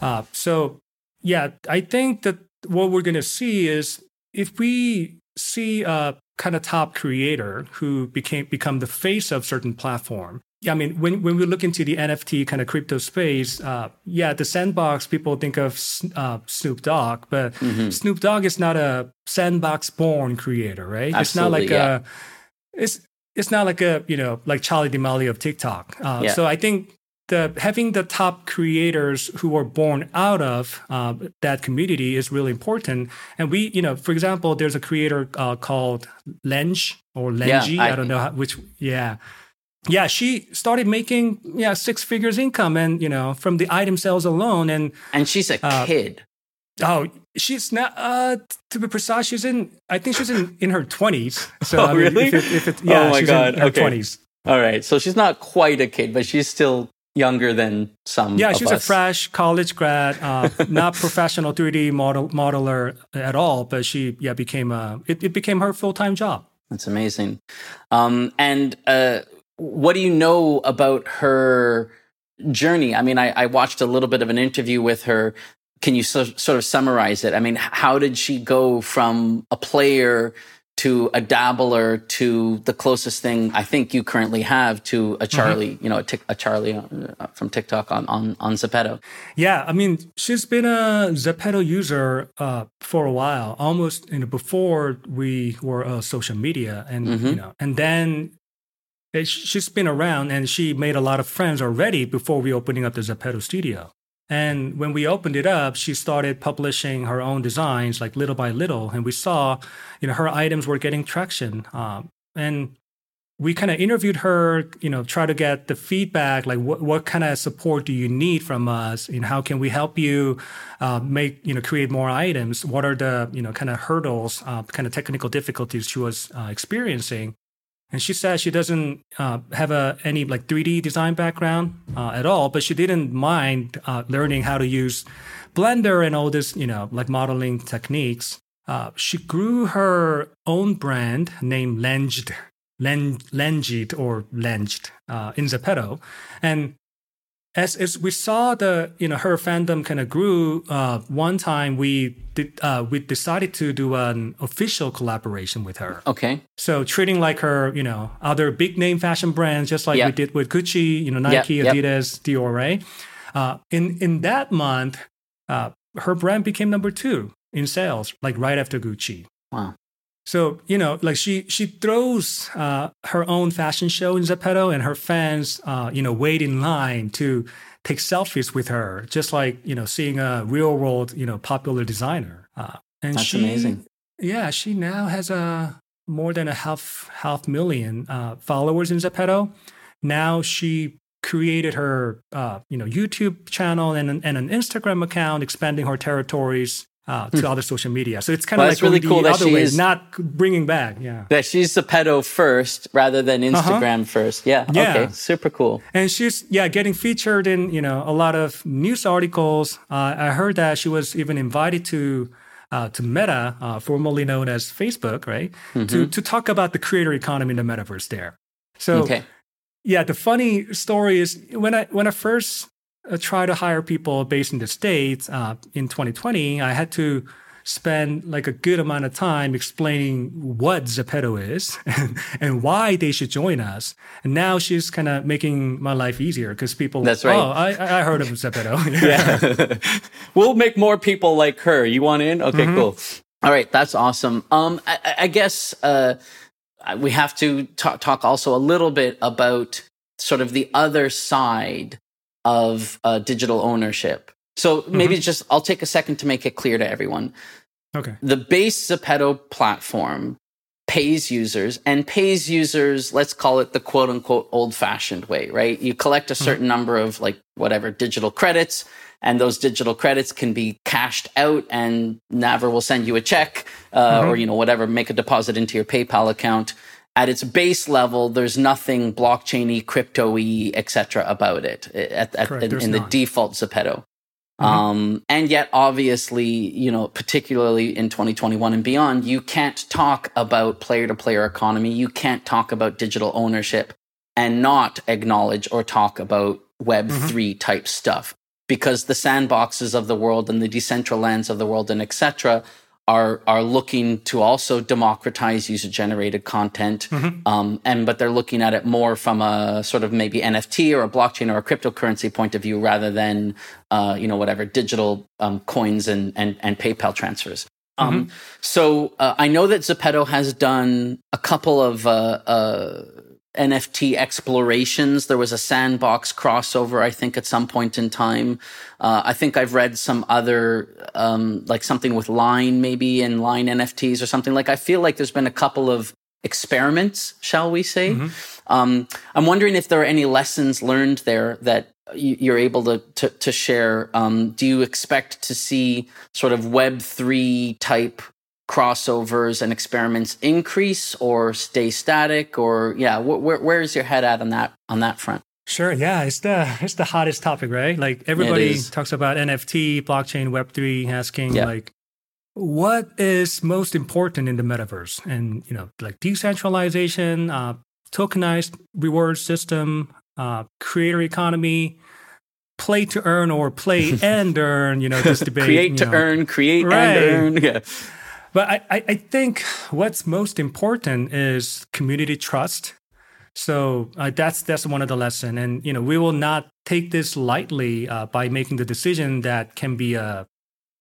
Uh, so yeah, I think that what we're gonna see is if we see a kind of top creator who became become the face of certain platform. Yeah, I mean, when when we look into the NFT kind of crypto space, uh, yeah, the sandbox people think of uh, Snoop Dogg, but Mhm. Snoop Dogg is not a sandbox born creator, right? it's not Absolutely, like yeah. a it's it's not like a you know like Charli D'Amelio of TikTok. Uh, Yeah. So I think the having the top creators who were born out of uh, that community is really important. And we, you know, for example, there's a creator uh, called Lenge or Lenji. Yeah, I- I, don't know how, which. Yeah, yeah. She started making yeah six figures income, and you know from the item sales alone. And And she's a Uh, kid. oh, she's not. Uh, to be precise, she's in. I think she's in in her twenties. So [laughs] Oh, I mean, really? If it, if it, yeah, Oh my she's God, in her okay. twenties. All right. So she's not quite a kid, but she's still younger than some. Yeah, she's a fresh college grad, uh, [laughs] not professional 3D model modeler at all, but she yeah became a it, it became her full time job. That's amazing. Um, and uh, what do you know about her journey? I mean, I, I watched a little bit of an interview with her. Can you so, sort of summarize it? I mean, how did she go from a player to a dabbler to the closest thing I think you currently have to a Charli, you know, a, tic, a Charli uh, from TikTok on on on Zepeto? Yeah, I mean she's been a Zepeto user uh, for a while, almost you know before we were uh, social media, and you know, and then she's been around and she made a lot of friends already before we opening up the Zepeto studio. And when we opened it up, she started publishing her own designs, like little by little, and we saw, you know, her items were getting traction. Um, and we kind of interviewed her, you know, try to get the feedback, like what, what kind of support do you need from us? And how can we help you uh, make, you know, create more items? What are the, you know, kind of hurdles, uh, kind of technical difficulties she was uh, experiencing? And she said she doesn't uh, have a, any like 3D design background uh, at all, but she didn't mind uh, learning how to use Blender and all this, you know, like modeling techniques. Uh, she grew her own brand named Lenged, Len, Lenged or Lenged uh, in Zepeto. And as, as we saw the, you know, her fandom kind of grew, uh, one time we did, uh, we decided to do an official collaboration with her. Okay. So treating like her, you know, other big name fashion brands, just like Yeah. we did with Gucci, you know, Nike, yep. Adidas, Dior, right? Uh, in in that month, uh, her brand became number two in sales, like right after Gucci. Wow. So you know, like she she throws uh, her own fashion show in Zepeto, and her fans, uh, you know, wait in line to take selfies with her, just like you know, seeing a real world, you know, popular designer. Uh, and That's she, amazing. yeah, she now has a more than a half half million uh, followers in Zepeto. Now she created her uh, you know YouTube channel and an, and an Instagram account, expanding her territories uh, to other social media. So it's kind of Hmm. Well, like really cool the that other way, is- not bringing back. Yeah. That she's Zepeto first rather than Instagram first. Yeah. Uh-huh. Yeah. Okay. Super cool. and she's yeah getting featured in you know a lot of news articles. Uh, I heard that she was even invited to uh, to Meta, uh, formerly known as Facebook, right, to to talk about the creator economy in the metaverse there. So Okay. yeah, the funny story is when I when I first uh, tried to hire people based in the states uh, in 2020, I had to spend like a good amount of time explaining what Zepeto is and, [laughs] and why they should join us. And now she's kind of making my life easier because people. That's right. Oh, I, I heard of Zepeto. [laughs] Yeah. [laughs] we'll make more people like her. You want in? Okay, Mm-hmm. cool. All right, that's awesome. Um, I, I- I guess uh, we have to talk, talk also a little bit about sort of the other side of uh, digital ownership. So maybe Mm-hmm. just I'll take a second to make it clear to everyone. okay. the base Zepeto platform pays users and pays users, let's call it the quote unquote old fashioned way, right? You collect a certain number of like whatever digital credits and those digital credits can be cashed out and Naver will send you a check uh, or, you know, whatever, make a deposit into your PayPal account. At its base level, there's nothing blockchainy, crypto-y, et about it at, at, Correct, in, in the default Zepeto. Mm-hmm. Um, and yet, obviously, you know, particularly in 2021 and beyond, you can't talk about player to player economy. You can't talk about digital ownership and not acknowledge or talk about Web3 Mm-hmm. type stuff because the sandboxes of the world and the decentralands of the world and etc are are looking to also democratize user generated content. Mm-hmm. um, and but they're looking at it more from a sort of maybe nft or a blockchain or a cryptocurrency point of view rather than uh, you know whatever digital um, coins and, and and paypal transfers. Um, so uh, I know that Zepeto has done a couple of uh, uh, NFT explorations. There was a sandbox crossover, I think, at some point in time. Uh, I think I've read some other, um, like something with Line, maybe, and Line NFTs or something. Like, I feel like there's been a couple of experiments, shall we say. Mm-hmm. Um, I'm wondering if there are any lessons learned there that you're able to to, to share. Um, do you expect to see sort of Web three type crossovers and experiments increase or stay static or yeah wh- where, where is your head at on that on that front sure yeah it's the it's the hottest topic right like everybody talks about nft blockchain web3 asking yeah. like what is most important in the metaverse and you know like decentralization uh, tokenized reward system uh, creator economy play to earn or play [laughs] and earn you know this debate create to know. earn create right. and earn yeah but I, I think what's most important is community trust. So uh, that's that's one of the lesson, and you know we will not take this lightly uh, by making the decision that can be a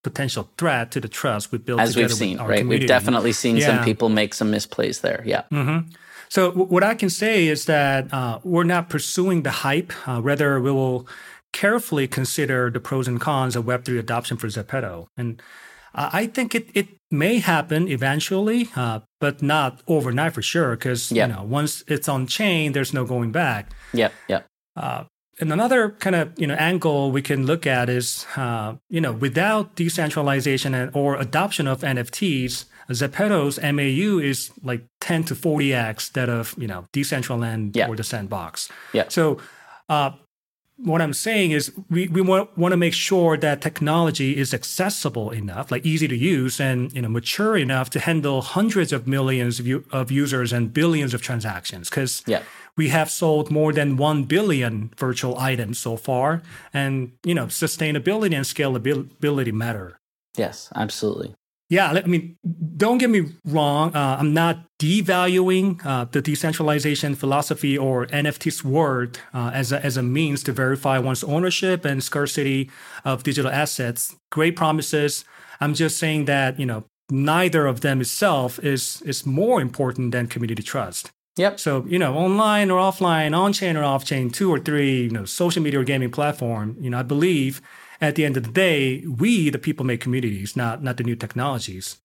potential threat to the trust we build. As we've seen, right? Community. We've definitely seen yeah. some people make some misplays there. Yeah. Mm-hmm. So w- what I can say is that uh, we're not pursuing the hype. Uh, rather, we will carefully consider the pros and cons of Web3 adoption for Zepeto. And I think it, it may happen eventually, uh, but not overnight for sure. Because yep. you know, once it's on chain, there's no going back. Yep. Yep. Uh, and another kind of you know angle we can look at is uh, you know without decentralization and, or adoption of NFTs, Zepeto's MAU is like 10 to 40x that of you know Decentraland yep. or the Sandbox. Yeah. So uh, what I'm saying is we, we want, want to make sure that technology is accessible enough, like easy to use and you know mature enough to handle hundreds of millions of, of users and billions of transactions. Because yeah. we have sold more than one billion virtual items so far, and you know sustainability and scalability matter. Yes, absolutely. Yeah, I mean, don't get me wrong. Uh, I'm not devaluing uh, the decentralization philosophy or NFT's word uh, as, a, as a means to verify one's ownership and scarcity of digital assets. Great promises. I'm just saying that, you know, neither of them itself is, is more important than community trust. Yep. So, you know, online or offline, on chain or off chain, two or three, you know, social media or gaming platform, you know, I believe at the end of the day, we, the people, make communities, not not the new technologies.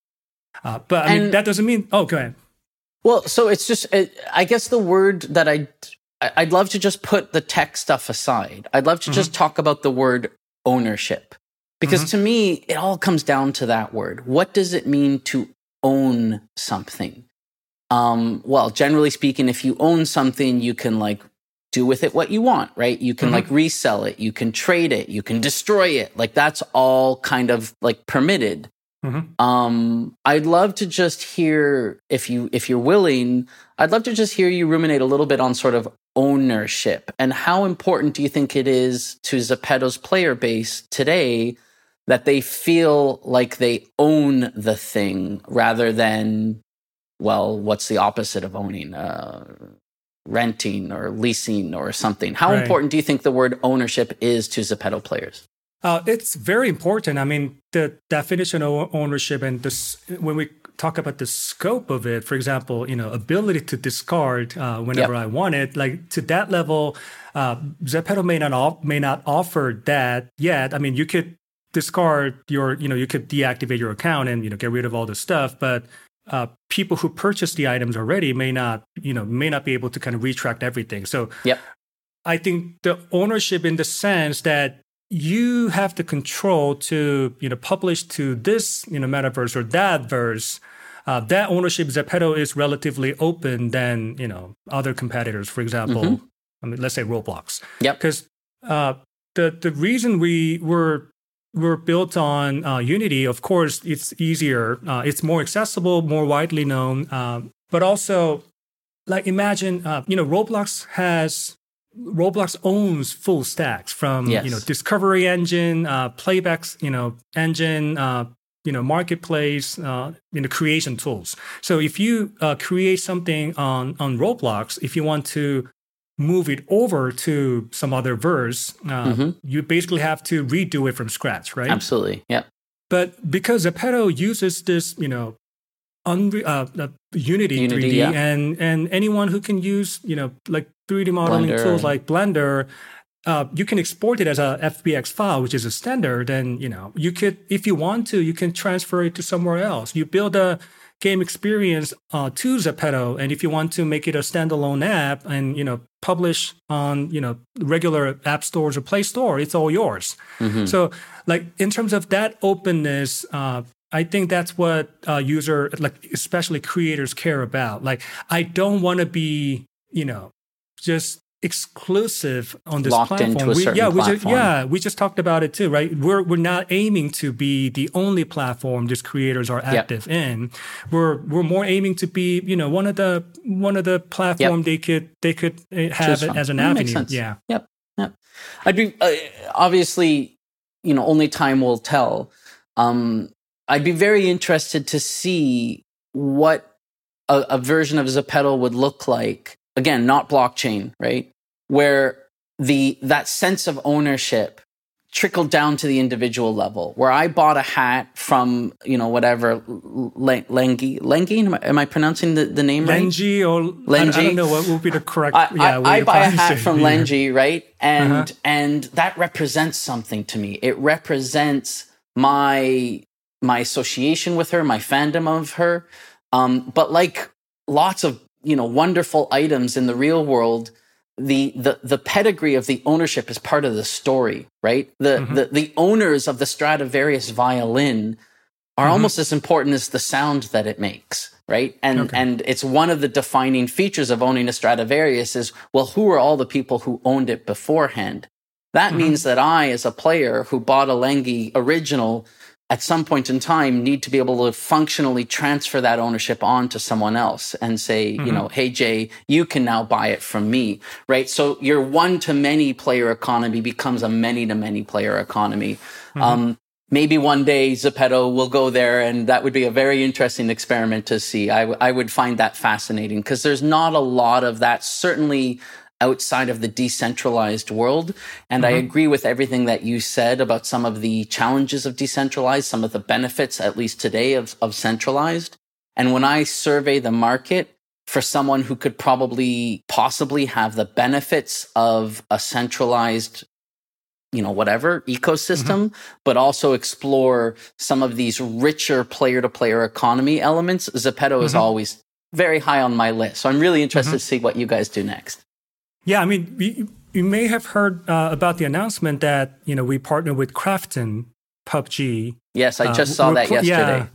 Uh, but I mean, that doesn't mean. Oh, go ahead. Well, so it's just, it, I guess the word that I, I'd love to just put the tech stuff aside. I'd love to mm-hmm. just talk about the word ownership, because mm-hmm. to me, it all comes down to that word. What does it mean to own something? Um, well, generally speaking, if you own something, you can like do with it what you want, right? You can mm-hmm. like resell it, you can trade it, you can destroy it. Like that's all kind of like permitted. Mm-hmm. Um, I'd love to just hear if you if you're willing, I'd love to just hear you ruminate a little bit on sort of ownership and how important do you think it is to Zepeto's player base today that they feel like they own the thing rather than well, what's the opposite of owning? Uh, renting or leasing or something. How right. important do you think the word ownership is to Zepeto players? Uh, it's very important. I mean, the definition of ownership and this, when we talk about the scope of it, for example, you know, ability to discard uh, whenever yep. I want it, like to that level, uh, Zepeto may not off, may not offer that yet. I mean, you could discard your, you know, you could deactivate your account and you know get rid of all the stuff, but uh, people who purchased the items already may not, you know, may not be able to kind of retract everything. So, yep. I think the ownership in the sense that you have the control to, you know, publish to this, you know, metaverse or that verse. Uh, that ownership Zepeto is relatively open than you know other competitors. For example, mm-hmm. I mean, let's say Roblox. Yep. Because uh, the the reason we were were built on uh, Unity, of course, it's easier. Uh, it's more accessible, more widely known. Uh, but also, like imagine, uh, you know, Roblox has Roblox owns full stacks from yes. you know discovery engine, uh, playbacks, you know, engine, uh, you know, marketplace, you know, creation tools. So if you create something on on Roblox, if you want to move it over to some other verse, uh, mm-hmm. you basically have to redo it from scratch, right? Absolutely. Yeah. But because Zepeto uses this, you know, Unre- uh, uh, Unity, Unity, 3D, yeah. and and anyone who can use you know like 3D modeling Blender. tools like Blender, uh, you can export it as a FBX file, which is a standard, and you know you could if you want to, you can transfer it to somewhere else. You build a game experience uh, to Zepeto, and if you want to make it a standalone app and you know publish on you know regular app stores or Play Store, it's all yours. Mhm. So, like in terms of that openness, uh, I think that's what uh, user, like especially creators, care about. Like, I don't want to be, you know, just exclusive on this Locked platform. we, yeah, we just, yeah, we just talked about it too, right? We're we're not aiming to be the only platform these creators are active in. We're we're more aiming to be, you know, one of the one of the platform they could they could uh, have it as an That avenue. Yeah. Yep. Yep. I'd be uh, obviously, you know, only time will tell. Um, I'd be very interested to see what a, a version of Zepeto would look like. Again, not blockchain, right? Where the that sense of ownership trickled down to the individual level. Where I bought a hat from, you know, whatever Lengi, Lengi. Am I, am I pronouncing the, the name right? Lenji or I, I Lenji? don't know what would be the correct. I, yeah, I, I buy a hat from [laughs] Yeah. Lenji, right? And Uh-huh. and that represents something to me. It represents my my association with her, my fandom of her. Um, but like lots of you know wonderful items in the real world, the the the pedigree of the ownership is part of the story, right? The Mhm. the the owners of the Stradivarius violin are Mhm. almost as important as the sound that it makes right and Okay. and it's one of the defining features of owning a stradivarius is well who are all the people who owned it beforehand that Mhm. means that i as a player who bought a lengi original at some point in time need to be able to functionally transfer that ownership on to someone else and say you Mhm. know hey jay you can now buy it from me right so your one to many player economy becomes a many to many player economy um, maybe one day Zepeto will go there, and that would be a very interesting experiment to see. I, w- I would find that fascinating because there's not a lot of that, certainly outside of the decentralized world. And I Mhm. agree with everything that you said about some of the challenges of decentralized, some of the benefits, at least today, of, of centralized. And when I survey the market, for someone who could probably possibly have the benefits of a centralized you know whatever ecosystem but also explore some of these richer player to player economy elements zepeto is Mhm. always very high on my list so i'm really interested to see what you guys do next Yeah, I mean, you, you may have heard uh, about the announcement that you know we partner with Krafton PUBG. yes i Uh, just saw that pl- yesterday Yeah.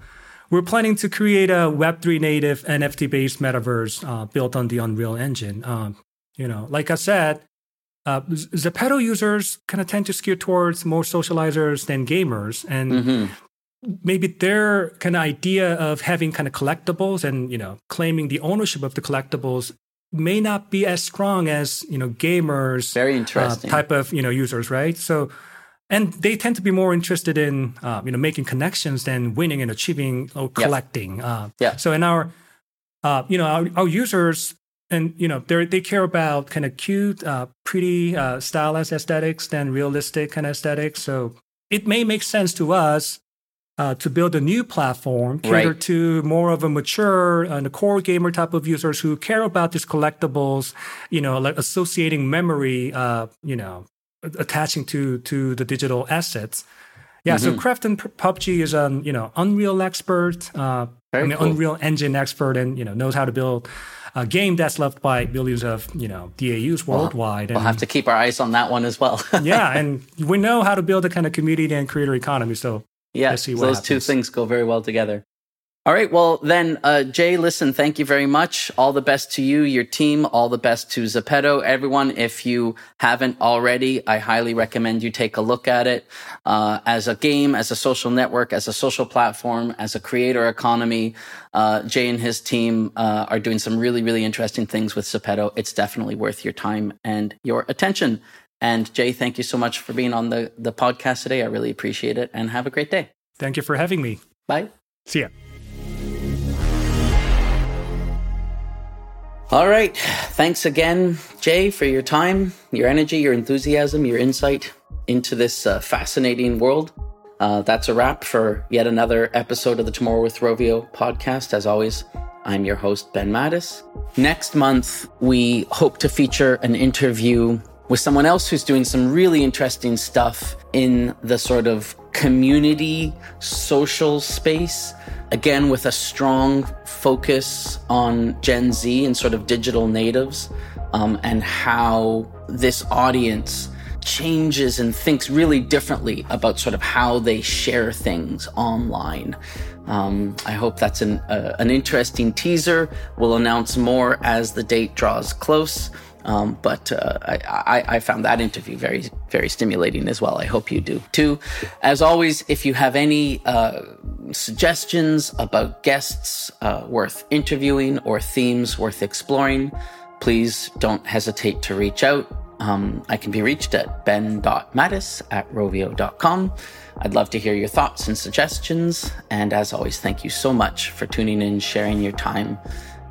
We're planning to create a Web3 native NFT based metaverse uh, built on the Unreal Engine. Um, you know, like I said, uh, Zepeto users kind of tend to skew towards more socializers than gamers, and Mhm. maybe their kind of idea of having kind of collectibles and you know claiming the ownership of the collectibles may not be as strong as you know gamers very uh, interesting type of you know users, right? So, and they tend to be more interested in uh, you know making connections than winning and achieving or collecting. Uh, Yeah. So in our uh, you know our, our users and you know they they care about kind of cute, uh, pretty, uh, stylized aesthetics than realistic kind of aesthetics. So it may make sense to us. Uh, to build a new platform cater Right. to more of a mature and a core gamer type of users who care about these collectibles, you know, like associating memory, uh, you know, attaching to to the digital assets. Yeah, so Mhm. Krafton P- PUBG is an you know Unreal expert, uh, I mean cool. Unreal Engine expert, and you know knows how to build a game that's loved by millions of you know DAUs worldwide. we'll and, have to keep our eyes on that one as well [laughs] yeah, and we know how to build a kind of community and creator economy. So Yeah, so those two things go very well together. All right, well then, uh, Jay, listen, thank you very much. All the best to you, your team. All the best to Zepeto, everyone. If you haven't already, I highly recommend you take a look at it uh, as a game, as a social network, as a social platform, as a creator economy. Uh, Jay and his team uh, are doing some really, really interesting things with Zepeto. It's definitely worth your time and your attention. And Jay, thank you so much for being on the, the podcast today. I really appreciate it and have a great day. thank you for having me. Bye. See ya. All right. Thanks again, Jay, for your time, your energy, your enthusiasm, your insight into this uh, fascinating world. uh, that's a wrap for yet another episode of the Tomorrow with Rovio podcast. As always, I'm your host, Ben Mattis. Next month, we hope to feature an interview with someone else who's doing some really interesting stuff in the sort of community social space. Again, with a strong focus on Gen Z and sort of digital natives, um, and how this audience changes and thinks really differently about sort of how they share things online. Um, I hope that's an, uh, an interesting teaser. We'll announce more as the date draws close. Um, but uh, I, I, found that interview very, very stimulating as well. I hope you do too. As always, if you have any uh, suggestions about guests uh, worth interviewing or themes worth exploring, please don't hesitate to reach out. Um, I can be reached at ben.mattis at rovio.com. I'd love to hear your thoughts and suggestions. And as always, thank you so much for tuning in, sharing your time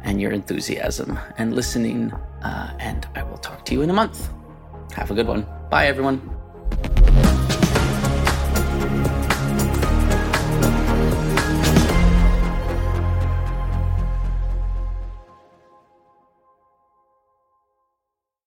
and your enthusiasm and listening. Uh, and I will talk to you in a month. Have a good one. Bye, everyone.